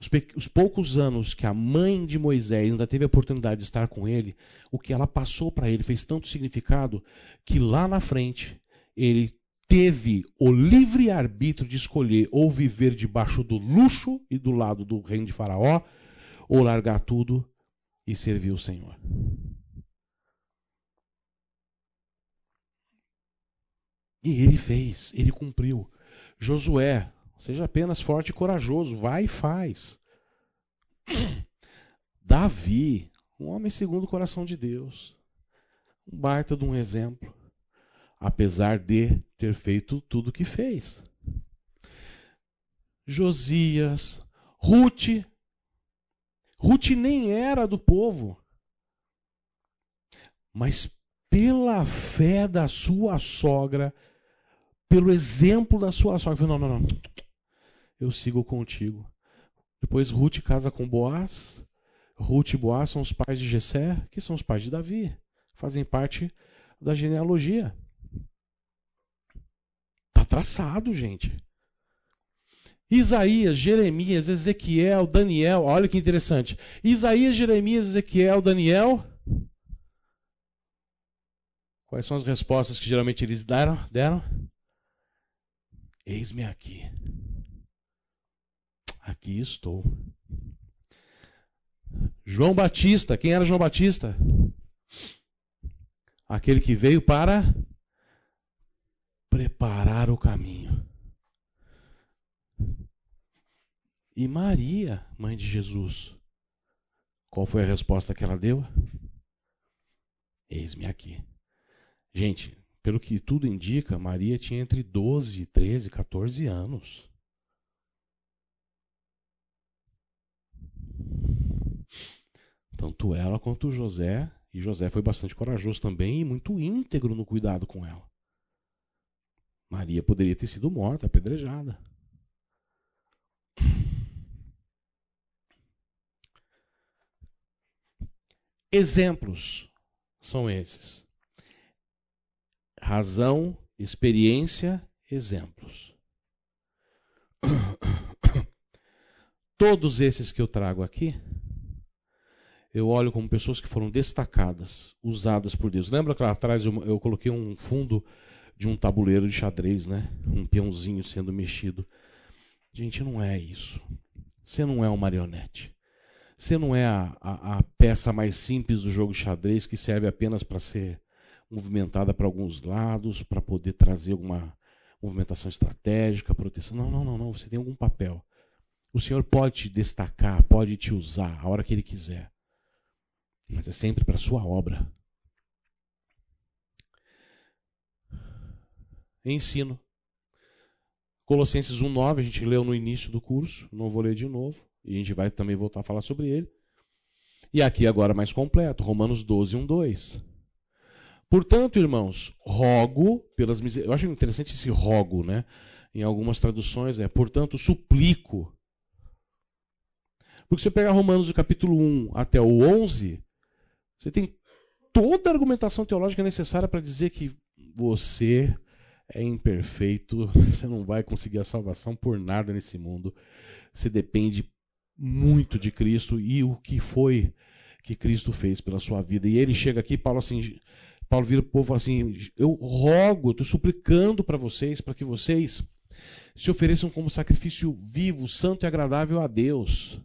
Os, os, poucos anos que a mãe de Moisés ainda teve a oportunidade de estar com ele, o que ela passou para ele fez tanto significado que lá na frente ele teve o livre arbítrio de escolher ou viver debaixo do luxo e do lado do reino de Faraó, ou largar tudo e servir o Senhor. E ele fez, ele cumpriu. Josué, seja apenas forte e corajoso, vai e faz. Davi, um homem segundo o coração de Deus, um baita de um exemplo apesar de ter feito tudo o que fez. Josias, Ruth. Ruth nem era do povo. Mas pela fé da sua sogra, pelo exemplo da sua sogra, falou, não, não, não. Eu sigo contigo. Depois Ruth casa com Boaz. Ruth e Boaz são os pais de Jessé, que são os pais de Davi. Fazem parte da genealogia traçado, gente. Isaías, Jeremias, Ezequiel, Daniel, olha que interessante. Isaías, Jeremias, Ezequiel, Daniel. Quais são as respostas que geralmente eles deram? deram? Eis-me aqui. Aqui estou. João Batista, quem era João Batista? Aquele que veio para preparar o caminho. E Maria, mãe de Jesus, qual foi a resposta que ela deu? Eis-me aqui. Gente, pelo que tudo indica, Maria tinha entre 12, 13, 14 anos. Tanto ela quanto José, e José foi bastante corajoso também e muito íntegro no cuidado com ela. Maria poderia ter sido morta, apedrejada. Exemplos são esses: razão, experiência, exemplos. Todos esses que eu trago aqui, eu olho como pessoas que foram destacadas, usadas por Deus. Lembra que lá atrás eu, eu coloquei um fundo de um tabuleiro de xadrez, né? Um peãozinho sendo mexido. Gente, não é isso. Você não é um marionete. Você não é a, a, a peça mais simples do jogo de xadrez que serve apenas para ser movimentada para alguns lados, para poder trazer alguma movimentação estratégica, proteção. Não, não, não, não. Você tem algum papel. O Senhor pode te destacar, pode te usar a hora que Ele quiser. Mas é sempre para a sua obra. Ensino. Colossenses 1,9, a gente leu no início do curso, não vou ler de novo. E a gente vai também voltar a falar sobre ele. E aqui agora mais completo, Romanos 12, 1, 2. Portanto, irmãos, rogo pelas Eu acho interessante esse rogo, né? Em algumas traduções é, portanto, suplico. Porque se você pegar Romanos do capítulo 1 até o 11, você tem toda a argumentação teológica necessária para dizer que você é imperfeito, você não vai conseguir a salvação por nada nesse mundo. Você depende muito de Cristo e o que foi que Cristo fez pela sua vida. E ele chega aqui, Paulo assim, Paulo vira para o povo e fala assim: Eu rogo, estou suplicando para vocês, para que vocês se ofereçam como sacrifício vivo, santo e agradável a Deus.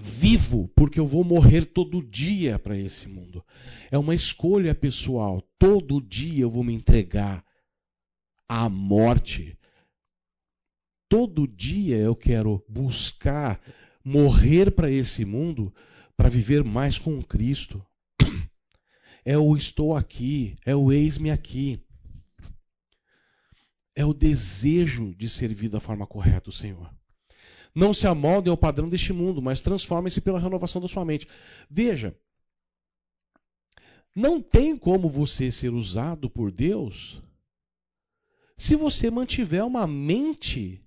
Vivo, porque eu vou morrer todo dia para esse mundo. É uma escolha pessoal. Todo dia eu vou me entregar à morte todo dia eu quero buscar morrer para esse mundo para viver mais com Cristo. É o estou aqui, é o eis-me aqui. É o desejo de servir da forma correta o Senhor. Não se amoldem ao padrão deste mundo, mas transformem-se pela renovação da sua mente. Veja, não tem como você ser usado por Deus se você mantiver uma mente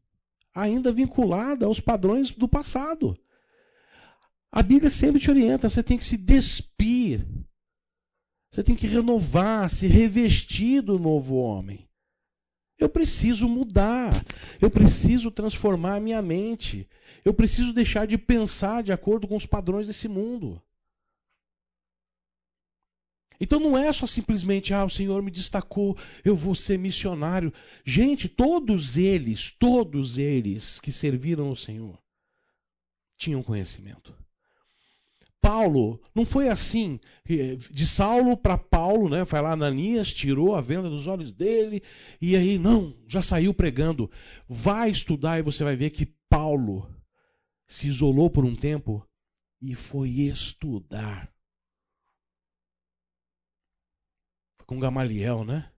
ainda vinculada aos padrões do passado. A Bíblia sempre te orienta, você tem que se despir. Você tem que renovar, se revestir do novo homem. Eu preciso mudar. Eu preciso transformar a minha mente. Eu preciso deixar de pensar de acordo com os padrões desse mundo. Então não é só simplesmente, ah, o Senhor me destacou, eu vou ser missionário. Gente, todos eles, todos eles que serviram ao Senhor tinham conhecimento. Paulo, não foi assim, eh, de Saulo para Paulo, né? Foi lá Ananias, tirou a venda dos olhos dele, e aí, não, já saiu pregando. Vai estudar e você vai ver que Paulo se isolou por um tempo e foi estudar. com Gamaliel, né?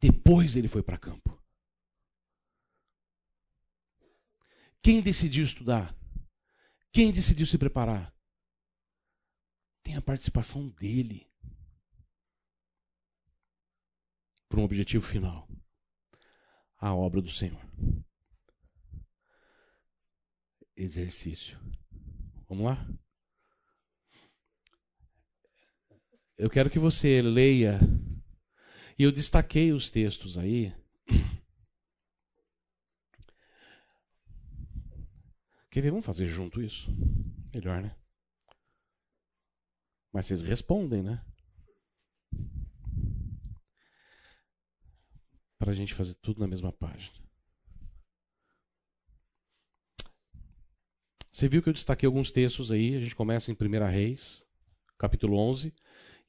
Depois ele foi para campo. Quem decidiu estudar? Quem decidiu se preparar? Tem a participação dele para um objetivo final a obra do Senhor. Exercício. Vamos lá? Eu quero que você leia. E eu destaquei os textos aí. Quer ver? Vamos fazer junto isso? Melhor, né? Mas vocês respondem, né? Para a gente fazer tudo na mesma página. Você viu que eu destaquei alguns textos aí. A gente começa em 1 Reis, capítulo 11,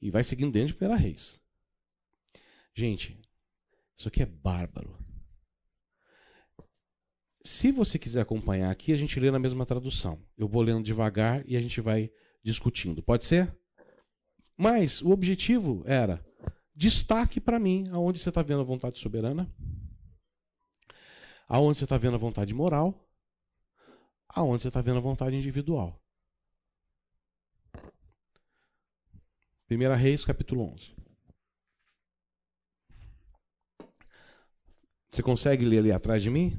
e vai seguindo dentro de 1 Reis. Gente, isso aqui é bárbaro. Se você quiser acompanhar aqui, a gente lê na mesma tradução. Eu vou lendo devagar e a gente vai discutindo. Pode ser? Mas o objetivo era destaque para mim aonde você está vendo a vontade soberana, aonde você está vendo a vontade moral, aonde você está vendo a vontade individual. 1 Reis, capítulo 11. Você consegue ler ali atrás de mim?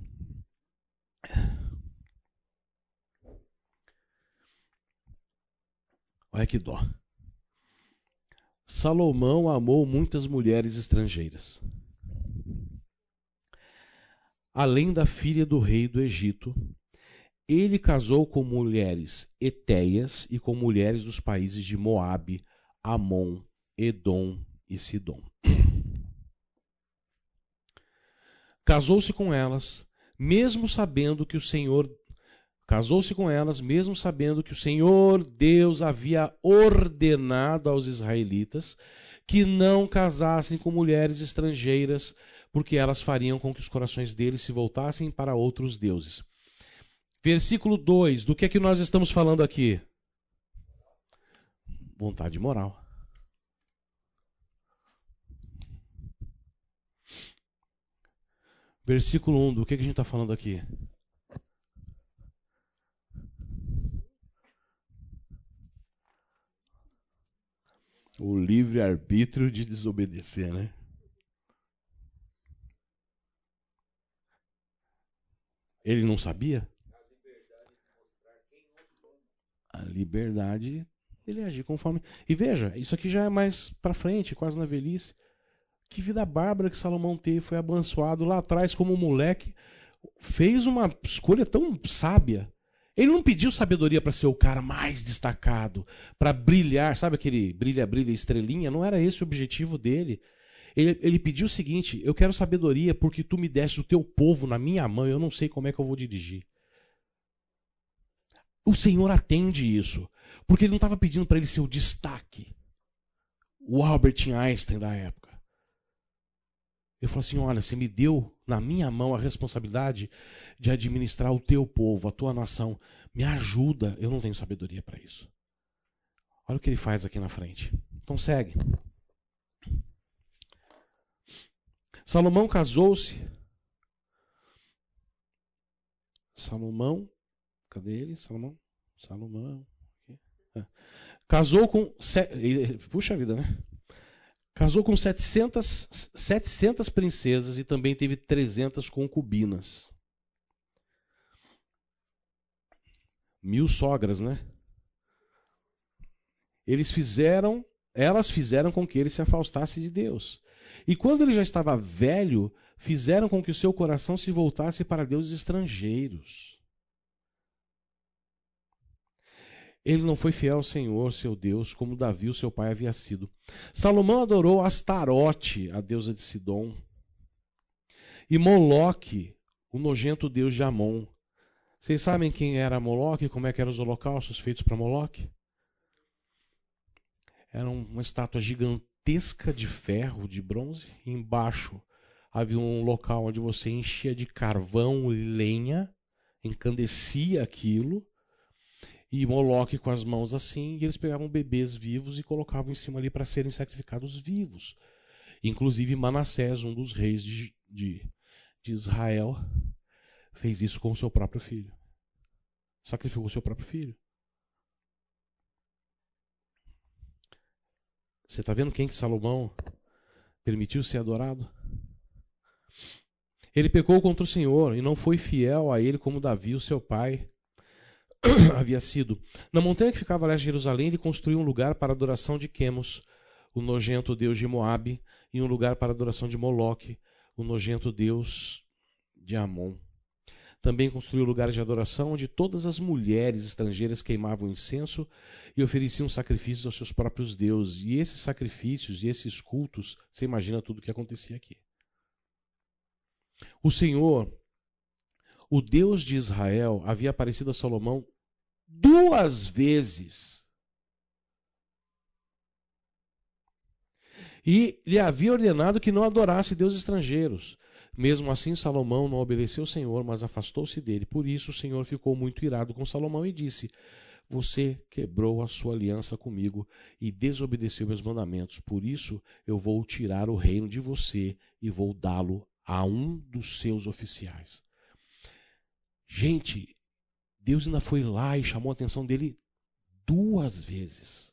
Olha que dó. Salomão amou muitas mulheres estrangeiras. Além da filha do rei do Egito, ele casou com mulheres etéias e com mulheres dos países de Moabe, Amon, Edom e Sidom. Casou-se com elas, mesmo sabendo que o Senhor Casou-se com elas, mesmo sabendo que o Senhor Deus havia ordenado aos israelitas que não casassem com mulheres estrangeiras, porque elas fariam com que os corações deles se voltassem para outros deuses. Versículo 2, do que é que nós estamos falando aqui? Vontade moral. Versículo 1, do que, é que a gente está falando aqui? O livre-arbítrio de desobedecer, né? Ele não sabia? A liberdade ele agir conforme. E veja, isso aqui já é mais para frente, quase na velhice. Que vida bárbara que Salomão teve, foi abençoado lá atrás como moleque, fez uma escolha tão sábia. Ele não pediu sabedoria para ser o cara mais destacado, para brilhar, sabe aquele brilha, brilha, estrelinha? Não era esse o objetivo dele. Ele, ele pediu o seguinte: eu quero sabedoria porque tu me deste o teu povo na minha mão, eu não sei como é que eu vou dirigir. O Senhor atende isso, porque ele não estava pedindo para ele ser o destaque, o Albert Einstein da época. Ele falou assim: Olha, você me deu na minha mão a responsabilidade de administrar o teu povo, a tua nação. Me ajuda. Eu não tenho sabedoria para isso. Olha o que ele faz aqui na frente. Então segue. Salomão casou-se. Salomão, cadê ele? Salomão, Salomão. É. Casou com. Puxa vida, né? Casou com 700, 700 princesas e também teve 300 concubinas. Mil sogras, né? Eles fizeram, elas fizeram com que ele se afastasse de Deus. E quando ele já estava velho, fizeram com que o seu coração se voltasse para deuses estrangeiros. Ele não foi fiel ao Senhor, seu Deus, como Davi, o seu pai, havia sido. Salomão adorou Astarote, a deusa de Sidom, e Moloque, o nojento deus de Amon. Vocês sabem quem era Moloque? Como é que eram os holocaustos feitos para Moloque? Era uma estátua gigantesca de ferro, de bronze, e embaixo havia um local onde você enchia de carvão e lenha, encandecia aquilo, e Moloque com as mãos assim, e eles pegavam bebês vivos e colocavam em cima ali para serem sacrificados vivos. Inclusive Manassés, um dos reis de, de, de Israel, fez isso com o seu próprio filho. Sacrificou o seu próprio filho. Você está vendo quem que Salomão permitiu ser adorado? Ele pecou contra o Senhor e não foi fiel a ele como Davi, o seu pai. havia sido. Na montanha que ficava a de Jerusalém, ele construiu um lugar para a adoração de Quemos, o nojento deus de Moabe, e um lugar para a adoração de Moloque, o nojento deus de Amon. Também construiu lugares de adoração onde todas as mulheres estrangeiras queimavam incenso e ofereciam sacrifícios aos seus próprios deuses. E esses sacrifícios e esses cultos, você imagina tudo o que acontecia aqui. o Senhor, o Deus de Israel, havia aparecido a Salomão duas vezes. E lhe havia ordenado que não adorasse deuses estrangeiros. Mesmo assim, Salomão não obedeceu ao Senhor, mas afastou-se dele. Por isso, o Senhor ficou muito irado com Salomão e disse: Você quebrou a sua aliança comigo e desobedeceu meus mandamentos. Por isso, eu vou tirar o reino de você e vou dá-lo a um dos seus oficiais. Gente, Deus ainda foi lá e chamou a atenção dele duas vezes.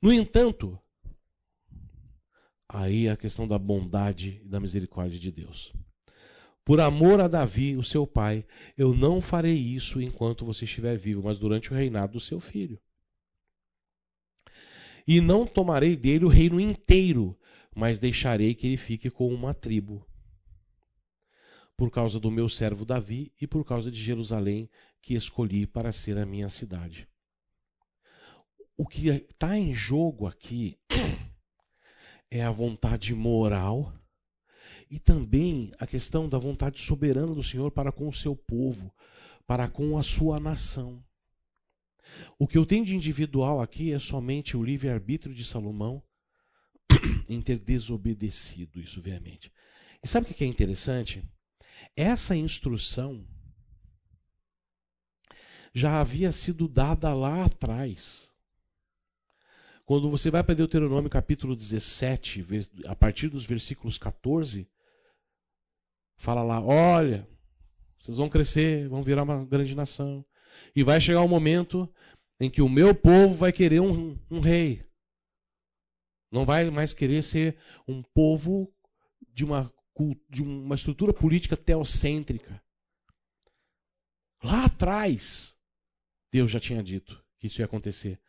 No entanto, aí a questão da bondade e da misericórdia de Deus. Por amor a Davi, o seu pai, eu não farei isso enquanto você estiver vivo, mas durante o reinado do seu filho. E não tomarei dele o reino inteiro, mas deixarei que ele fique com uma tribo. Por causa do meu servo Davi e por causa de Jerusalém, que escolhi para ser a minha cidade o que está em jogo aqui é a vontade moral e também a questão da vontade soberana do Senhor para com o seu povo, para com a sua nação. O que eu tenho de individual aqui é somente o livre-arbítrio de Salomão em ter desobedecido isso veemente. E sabe o que é interessante? Essa instrução já havia sido dada lá atrás. Quando você vai para Deuteronômio capítulo 17, a partir dos versículos 14, fala lá: olha, vocês vão crescer, vão virar uma grande nação. E vai chegar um momento em que o meu povo vai querer um, um rei. Não vai mais querer ser um povo de uma, de uma estrutura política teocêntrica. Lá atrás, Deus já tinha dito que isso ia acontecer.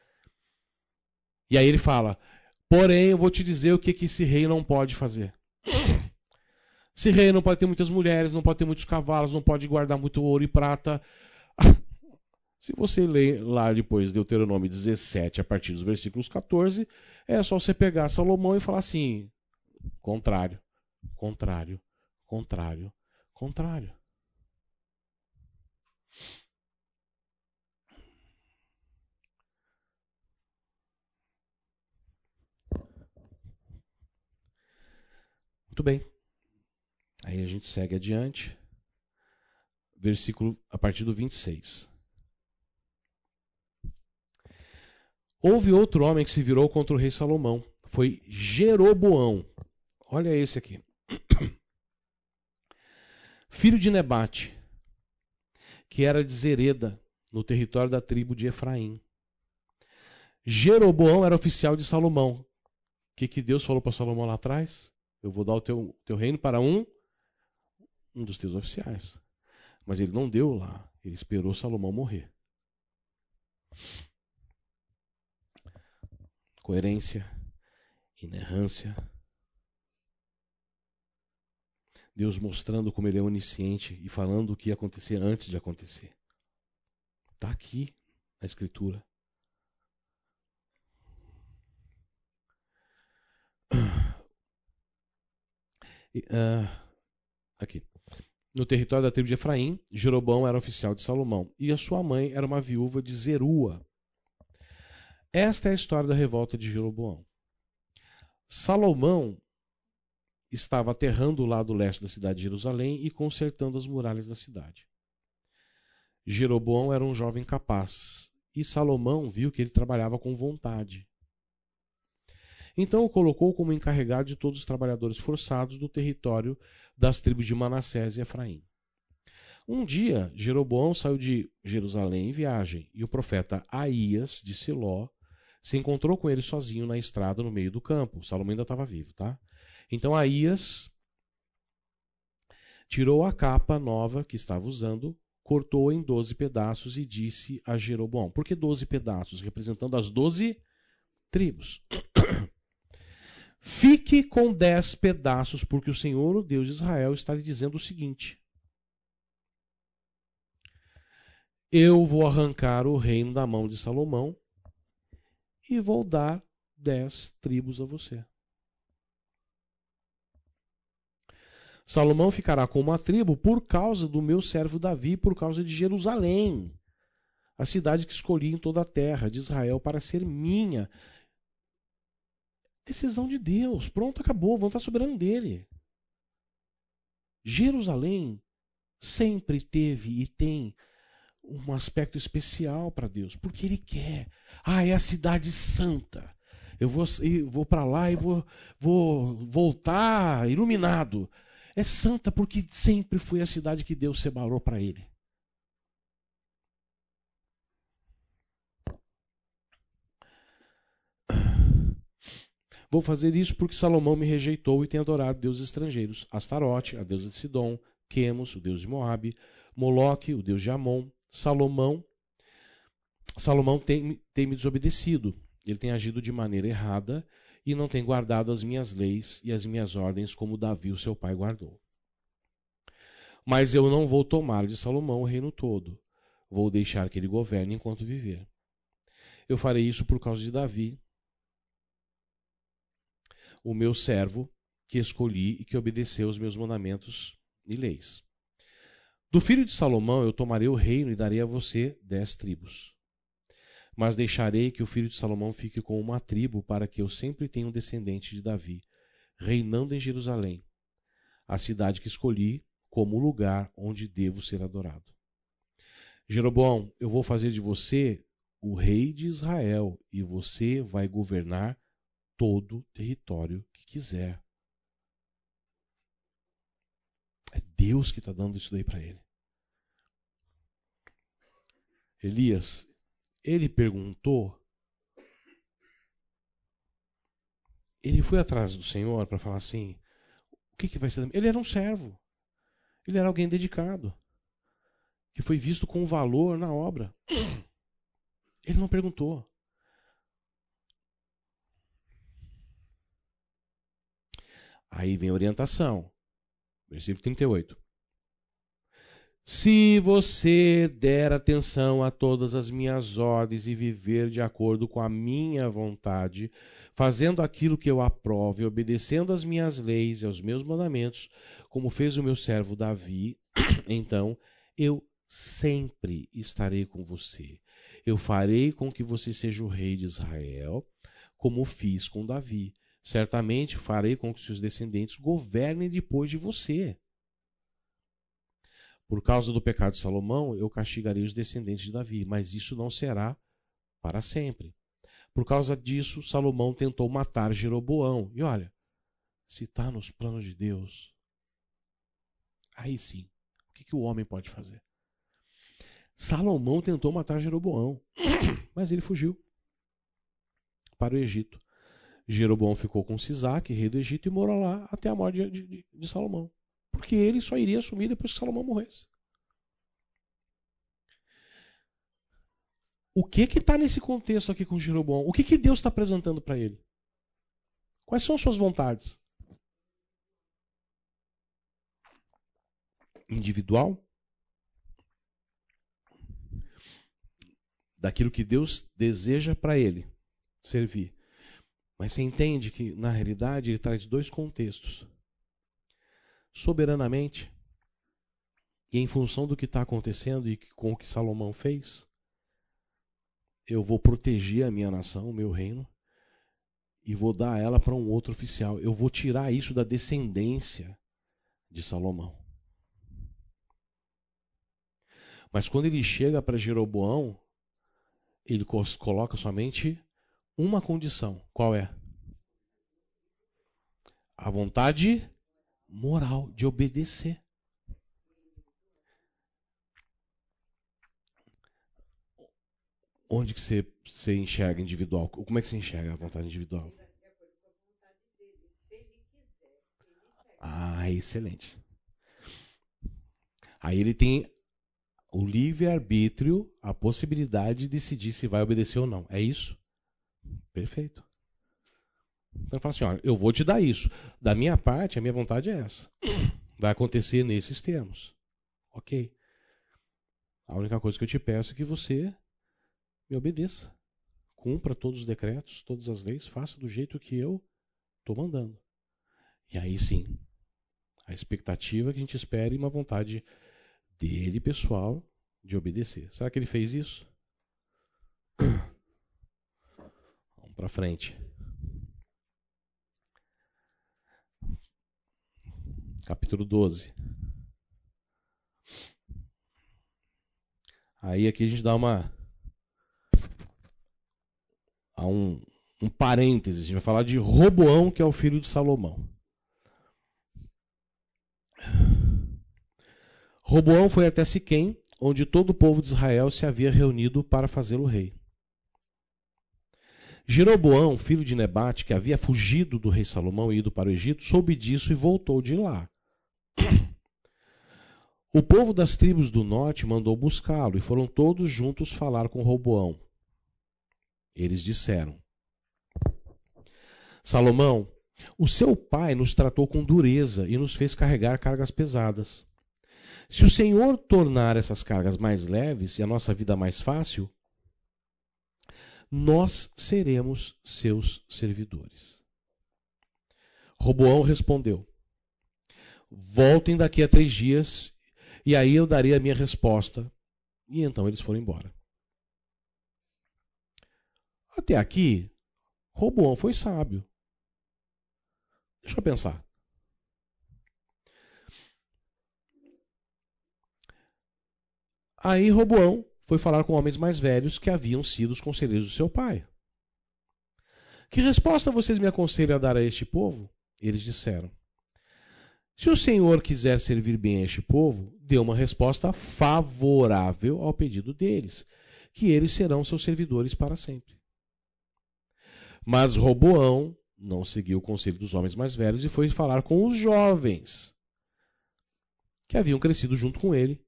E aí ele fala: Porém, eu vou te dizer o que, que esse rei não pode fazer. Esse rei não pode ter muitas mulheres, não pode ter muitos cavalos, não pode guardar muito ouro e prata. Se você ler lá depois Deuteronômio 17, a partir dos versículos 14, é só você pegar Salomão e falar assim: contrário, contrário, contrário, contrário. Muito bem. Aí a gente segue adiante. Versículo a partir do 26. Houve outro homem que se virou contra o rei Salomão. Foi Jeroboão. Olha esse aqui. Filho de Nebate, que era de Zereda, no território da tribo de Efraim. Jeroboão era oficial de Salomão. O que, que Deus falou para Salomão lá atrás? Eu vou dar o teu, teu reino para um, um dos teus oficiais. Mas ele não deu lá. Ele esperou Salomão morrer. Coerência, inerrância. Deus mostrando como ele é onisciente e falando o que ia acontecer antes de acontecer. Está aqui na Escritura. Uh, aqui. No território da tribo de Efraim, Jeroboão era oficial de Salomão e a sua mãe era uma viúva de Zerua. Esta é a história da revolta de Jeroboão. Salomão estava aterrando o lado leste da cidade de Jerusalém e consertando as muralhas da cidade. Jeroboão era um jovem capaz e Salomão viu que ele trabalhava com vontade. Então o colocou como encarregado de todos os trabalhadores forçados do território das tribos de Manassés e Efraim. Um dia, Jeroboão saiu de Jerusalém em viagem, e o profeta Aías, de Siló, se encontrou com ele sozinho na estrada no meio do campo. Salomão ainda estava vivo, tá? Então Aías tirou a capa nova que estava usando, cortou em doze pedaços e disse a Jeroboão: Por que doze pedaços? Representando as doze tribos. Fique com dez pedaços, porque o Senhor, o Deus de Israel, está lhe dizendo o seguinte: Eu vou arrancar o reino da mão de Salomão e vou dar dez tribos a você. Salomão ficará com uma tribo por causa do meu servo Davi, por causa de Jerusalém, a cidade que escolhi em toda a terra de Israel para ser minha. Decisão de Deus. Pronto, acabou. Vão estar soberano dele. Jerusalém sempre teve e tem um aspecto especial para Deus, porque Ele quer. Ah, é a cidade santa. Eu vou, vou para lá e vou, vou voltar iluminado. É santa porque sempre foi a cidade que Deus separou para Ele. Vou fazer isso porque Salomão me rejeitou e tem adorado deuses estrangeiros. Astarote, a deusa de Sidom, Quemos, o deus de Moabe, Moloque, o deus de Amon, Salomão. Salomão tem, tem me desobedecido. Ele tem agido de maneira errada e não tem guardado as minhas leis e as minhas ordens como Davi, o seu pai, guardou. Mas eu não vou tomar de Salomão o reino todo. Vou deixar que ele governe enquanto viver. Eu farei isso por causa de Davi, o meu servo, que escolhi e que obedeceu os meus mandamentos e leis. Do filho de Salomão eu tomarei o reino e darei a você dez tribos. Mas deixarei que o filho de Salomão fique com uma tribo, para que eu sempre tenha um descendente de Davi, reinando em Jerusalém, a cidade que escolhi como lugar onde devo ser adorado. Jeroboão, eu vou fazer de você o rei de Israel, e você vai governar todo o território que quiser. É Deus que está dando isso daí para ele. Elias, ele perguntou. Ele foi atrás do Senhor para falar assim: o que, que vai ser? Ele era um servo. Ele era alguém dedicado. Que foi visto com valor na obra. Ele não perguntou. Aí vem a orientação. Versículo 38. Se você der atenção a todas as minhas ordens e viver de acordo com a minha vontade, fazendo aquilo que eu aprovo e obedecendo às minhas leis e aos meus mandamentos, como fez o meu servo Davi, então eu sempre estarei com você. Eu farei com que você seja o rei de Israel, como fiz com Davi. Certamente farei com que seus descendentes governem depois de você. Por causa do pecado de Salomão, eu castigarei os descendentes de Davi, mas isso não será para sempre. Por causa disso, Salomão tentou matar Jeroboão. E olha, se está nos planos de Deus, aí sim, o que, que o homem pode fazer? Salomão tentou matar Jeroboão, mas ele fugiu para o Egito. Jeroboão ficou com Sisaque, rei do Egito, e morou lá até a morte de, de, de Salomão. Porque ele só iria assumir depois que Salomão morresse. O que que está nesse contexto aqui com Jeroboão? O que, que Deus está apresentando para ele? Quais são as suas vontades? Individual? Daquilo que Deus deseja para ele servir. Mas você entende que, na realidade, ele traz dois contextos. Soberanamente, e em função do que está acontecendo e com o que Salomão fez, eu vou proteger a minha nação, o meu reino, e vou dar ela para um outro oficial. Eu vou tirar isso da descendência de Salomão. Mas quando ele chega para Jeroboão, ele coloca somente uma condição. Qual é? A vontade moral de obedecer. Onde que você, você enxerga individual? Como é que você enxerga a vontade individual? Ah, excelente. Aí ele tem o livre-arbítrio, a possibilidade de decidir se vai obedecer ou não. É isso? Perfeito. Então fala assim: ó, eu vou te dar isso. Da minha parte, a minha vontade é essa. Vai acontecer nesses termos. Ok. A única coisa que eu te peço é que você me obedeça. cumpra todos os decretos, todas as leis, faça do jeito que eu estou mandando. E aí sim, a expectativa é que a gente espere uma vontade dele, pessoal, de obedecer. Será que ele fez isso? Vamos para frente. Capítulo 12. Aí aqui a gente dá uma há um, um parênteses. A gente vai falar de Roboão, que é o filho de Salomão. Roboão foi até Siquém, onde todo o povo de Israel se havia reunido para fazê-lo rei. Jeroboão, filho de Nebate, que havia fugido do rei Salomão e ido para o Egito, soube disso e voltou de lá. O povo das tribos do norte mandou buscá-lo e foram todos juntos falar com Roboão. Eles disseram: Salomão, o seu pai nos tratou com dureza e nos fez carregar cargas pesadas. Se o Senhor tornar essas cargas mais leves e a nossa vida mais fácil, nós seremos seus servidores. Roboão respondeu: Voltem daqui a três dias, e aí eu darei a minha resposta. E então eles foram embora. Até aqui, Roboão foi sábio. Deixa eu pensar. Aí Roboão foi falar com homens mais velhos que haviam sido os conselheiros do seu pai. Que resposta vocês me aconselham a dar a este povo? Eles disseram: Se o Senhor quiser servir bem a este povo, dê uma resposta favorável ao pedido deles, que eles serão seus servidores para sempre. Mas Roboão não seguiu o conselho dos homens mais velhos e foi falar com os jovens que haviam crescido junto com ele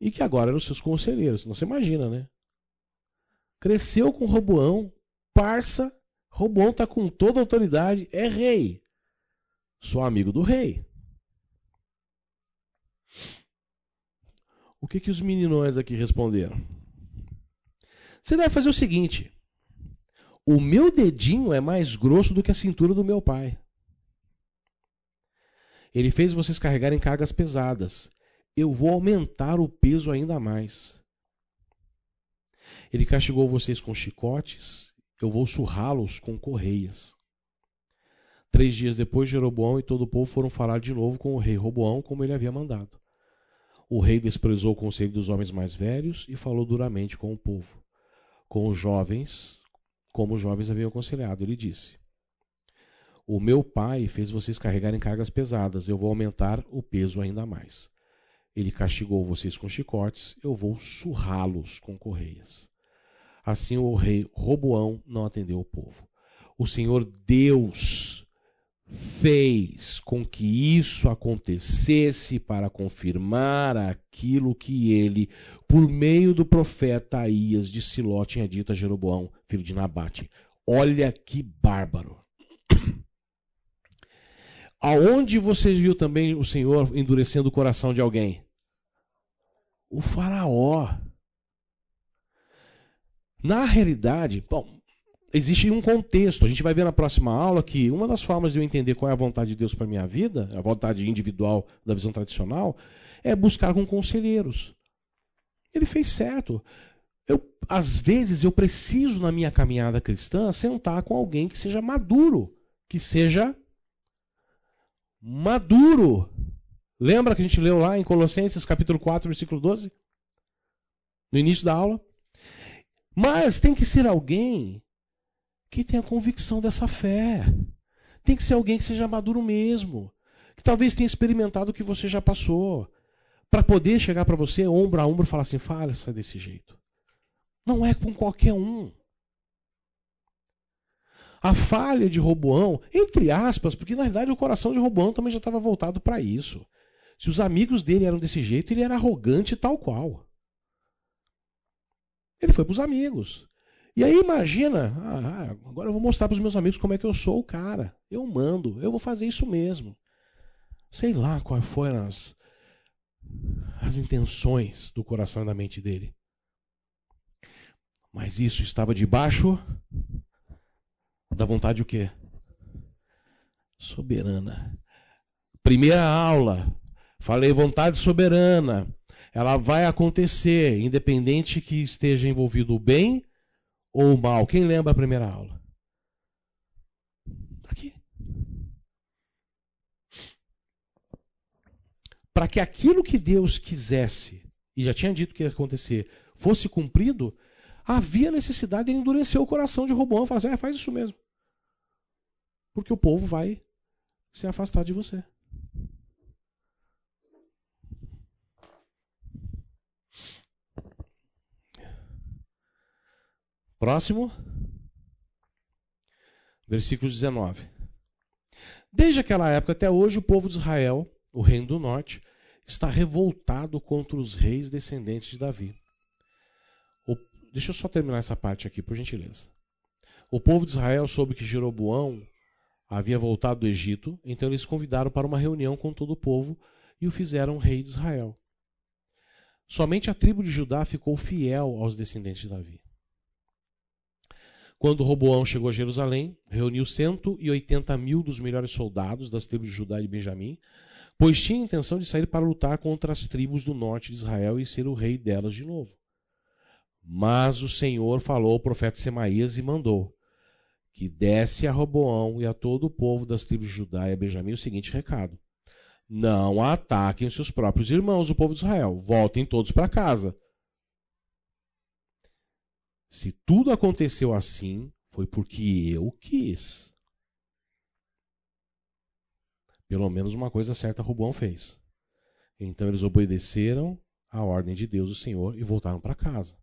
e que agora eram seus conselheiros. Não se imagina, né? Cresceu com Roboão, parça, Roboão está com toda a autoridade, é rei. Sou amigo do rei. O que, que os meninões aqui responderam? Você deve fazer o seguinte: o meu dedinho é mais grosso do que a cintura do meu pai. Ele fez vocês carregarem cargas pesadas. Eu vou aumentar o peso ainda mais. Ele castigou vocês com chicotes. Eu vou surrá-los com correias. Três dias depois, Jeroboão e todo o povo foram falar de novo com o rei Roboão, como ele havia mandado. O rei desprezou o conselho dos homens mais velhos e falou duramente com o povo. Com os jovens, como os jovens haviam aconselhado. Ele disse: O meu pai fez vocês carregarem cargas pesadas, eu vou aumentar o peso ainda mais. Ele castigou vocês com chicotes, eu vou surrá-los com correias. Assim o rei Roboão não atendeu o povo. O Senhor Deus fez com que isso acontecesse para confirmar aquilo que ele, por meio do profeta Aías de Siló, tinha dito a Jeroboão, filho de Nabate. Olha que bárbaro. Aonde você viu também o Senhor endurecendo o coração de alguém? O faraó. Na realidade, bom, existe um contexto. A gente vai ver na próxima aula que uma das formas de eu entender qual é a vontade de Deus para minha vida, a vontade individual da visão tradicional, é buscar com conselheiros. Ele fez certo. Eu, às vezes eu preciso na minha caminhada cristã sentar com alguém que seja maduro, que seja maduro. Lembra que a gente leu lá em Colossenses capítulo 4, versículo 12? No início da aula? Mas tem que ser alguém que tenha convicção dessa fé. Tem que ser alguém que seja maduro mesmo. Que talvez tenha experimentado o que você já passou. Para poder chegar para você, ombro a ombro, e falar assim: faça desse jeito. Não é com qualquer um. A falha de Roboão, entre aspas, porque na verdade o coração de Roboão também já estava voltado para isso. Se os amigos dele eram desse jeito, ele era arrogante tal qual. Ele foi para os amigos. E aí imagina, ah, agora eu vou mostrar para os meus amigos como é que eu sou o cara. Eu mando, eu vou fazer isso mesmo. Sei lá quais foram as, as intenções do coração e da mente dele. Mas isso estava debaixo da vontade o quê? Soberana. Primeira aula. Falei vontade soberana. Ela vai acontecer, independente que esteja envolvido o bem ou o mal. Quem lembra a primeira aula? Aqui. Para que aquilo que Deus quisesse, e já tinha dito que ia acontecer, fosse cumprido, havia necessidade de endurecer o coração de Roboão e falar assim: é, faz isso mesmo. Porque o povo vai se afastar de você. Próximo. Versículo 19. Desde aquela época até hoje, o povo de Israel, o reino do norte, está revoltado contra os reis descendentes de Davi. O... Deixa eu só terminar essa parte aqui, por gentileza. O povo de Israel soube que Jeroboão havia voltado do Egito, então eles convidaram para uma reunião com todo o povo e o fizeram rei de Israel. Somente a tribo de Judá ficou fiel aos descendentes de Davi. Quando Roboão chegou a Jerusalém, reuniu 180 mil dos melhores soldados das tribos de Judá e Benjamim, pois tinha a intenção de sair para lutar contra as tribos do norte de Israel e ser o rei delas de novo. Mas o Senhor falou ao profeta Semaías e mandou: que desse a Roboão e a todo o povo das tribos de Judá e Benjamim o seguinte recado: Não ataquem os seus próprios irmãos, o povo de Israel. Voltem todos para casa. Se tudo aconteceu assim, foi porque eu quis. Pelo menos uma coisa certa Roboão fez. Então eles obedeceram à ordem de Deus, o Senhor, e voltaram para casa.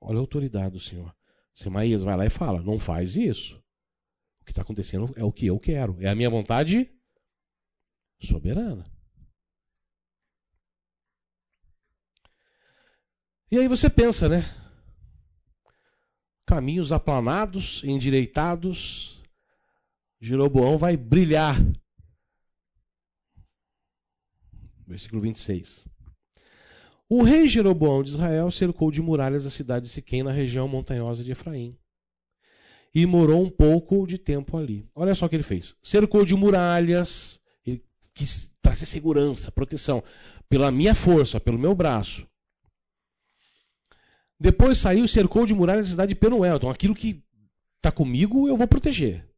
Olha a autoridade do Senhor. Semaías vai lá e fala: não faz isso. O que está acontecendo é o que eu quero. É a minha vontade soberana. E aí você pensa, né? Caminhos aplanados, endireitados. Jeroboão vai brilhar. Versículo 26. O rei Jeroboão de Israel cercou de muralhas a cidade de Siquém na região montanhosa de Efraim. E morou um pouco de tempo ali. Olha só o que ele fez. Cercou de muralhas, ele quis trazer segurança, proteção, pela minha força, pelo meu braço. Depois saiu e cercou de muralhas a cidade de Penuel. Então aquilo que está comigo eu vou proteger.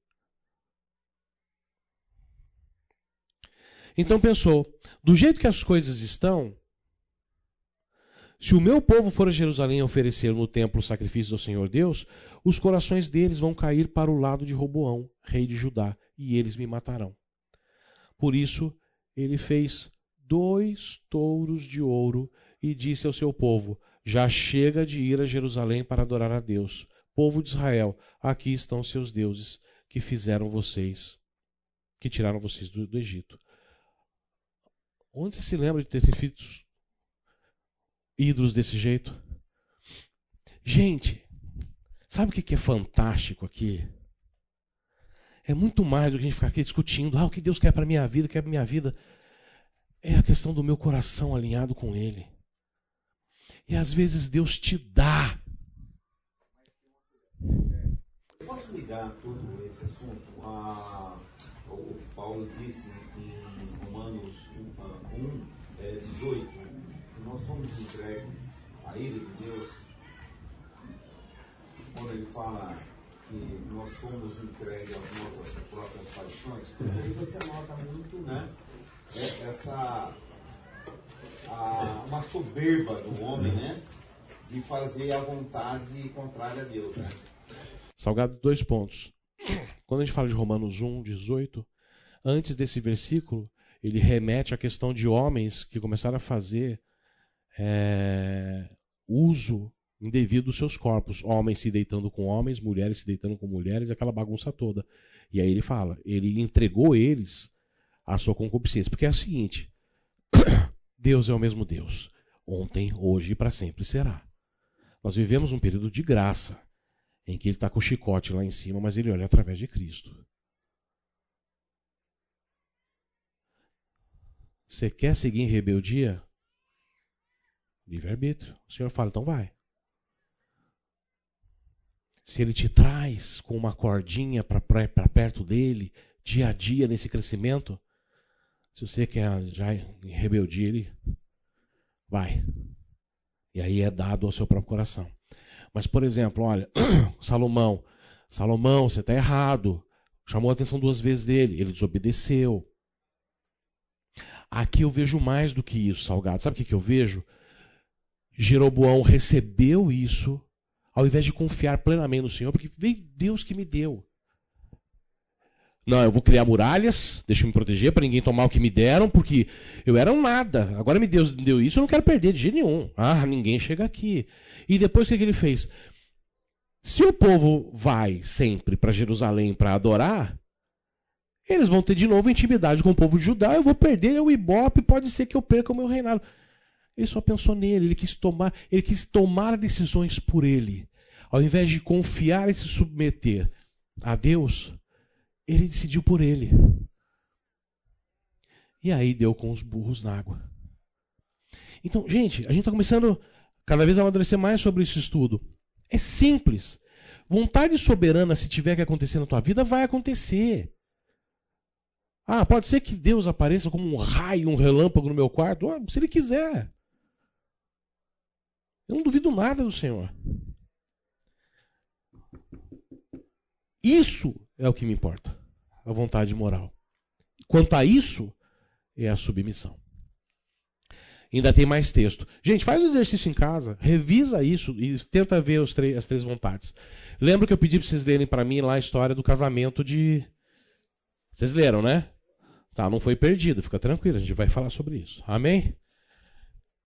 Então pensou, do jeito que as coisas estão, se o meu povo for a Jerusalém oferecer no templo sacrifícios ao Senhor Deus, os corações deles vão cair para o lado de Roboão, rei de Judá, e eles me matarão. Por isso, ele fez dois touros de ouro e disse ao seu povo: Já chega de ir a Jerusalém para adorar a Deus. Povo de Israel, aqui estão seus deuses que fizeram vocês, que tiraram vocês do, do Egito. Onde você se lembra de ter feito ídolos desse jeito. Gente, sabe o que é fantástico aqui? É muito mais do que a gente ficar aqui discutindo, ah, o que Deus quer para minha vida, quer para minha vida. É a questão do meu coração alinhado com Ele. E às vezes Deus te dá. Posso ligar todo esse assunto a o que Paulo disse em Romanos 1, 1 é, 18? nós somos entregues à ira de Deus, quando ele fala que nós somos entregues às nossas próprias paixões, aí você nota muito, né? É essa a, uma soberba do homem, né? De fazer a vontade contrária a Deus, né? Salgado, dois pontos. Quando a gente fala de Romanos 1, 18, antes desse versículo, ele remete à questão de homens que começaram a fazer é, uso indevido dos seus corpos. Homens se deitando com homens, mulheres se deitando com mulheres, aquela bagunça toda. E aí ele fala, ele entregou eles à sua concupiscência. Porque é o seguinte: Deus é o mesmo Deus. Ontem, hoje e para sempre será. Nós vivemos um período de graça, em que ele está com o chicote lá em cima, mas ele olha através de Cristo. Você quer seguir em rebeldia? Livre-arbítrio. O Senhor fala, então vai. se ele te traz com uma cordinha para perto dele, dia a dia nesse crescimento, se você quer já em rebeldia, ele vai. E aí é dado ao seu próprio coração. Mas, por exemplo, olha, Salomão, Salomão, você está errado. Chamou a atenção duas vezes dele, ele desobedeceu. Aqui eu vejo mais do que isso, Salgado. Sabe o que, eu vejo? Jeroboão recebeu isso, ao invés de confiar plenamente no Senhor, porque veio Deus que me deu. Não, eu vou criar muralhas, deixa eu me proteger para ninguém tomar o que me deram, porque eu era um nada. Agora me Deus deu isso, eu não quero perder de jeito nenhum. Ah, ninguém chega aqui. E depois o que, que ele fez? Se o povo vai sempre para Jerusalém para adorar, eles vão ter de novo intimidade com o povo de Judá, eu vou perder o ibope, pode ser que eu perca o meu reinado. Ele só pensou nele, ele quis tomar, ele quis tomar decisões por ele. Ao invés de confiar e se submeter a Deus, ele decidiu por ele. E aí deu com os burros na água. Então, gente, a gente está começando cada vez a amadurecer mais sobre esse estudo. É simples. Vontade soberana, se tiver que acontecer na tua vida, vai acontecer. Ah, pode ser que Deus apareça como um raio, um relâmpago no meu quarto. Ah, se Ele quiser. Eu não duvido nada do Senhor. Isso é o que me importa. A vontade moral. Quanto a isso, é a submissão. Ainda tem mais texto. Gente, faz o exercício em casa, revisa isso e tenta ver as três vontades. Lembra que eu pedi para vocês lerem para mim lá a história do casamento de. Vocês leram, né? Tá, não foi perdido, fica tranquilo, a gente vai falar sobre isso. Amém?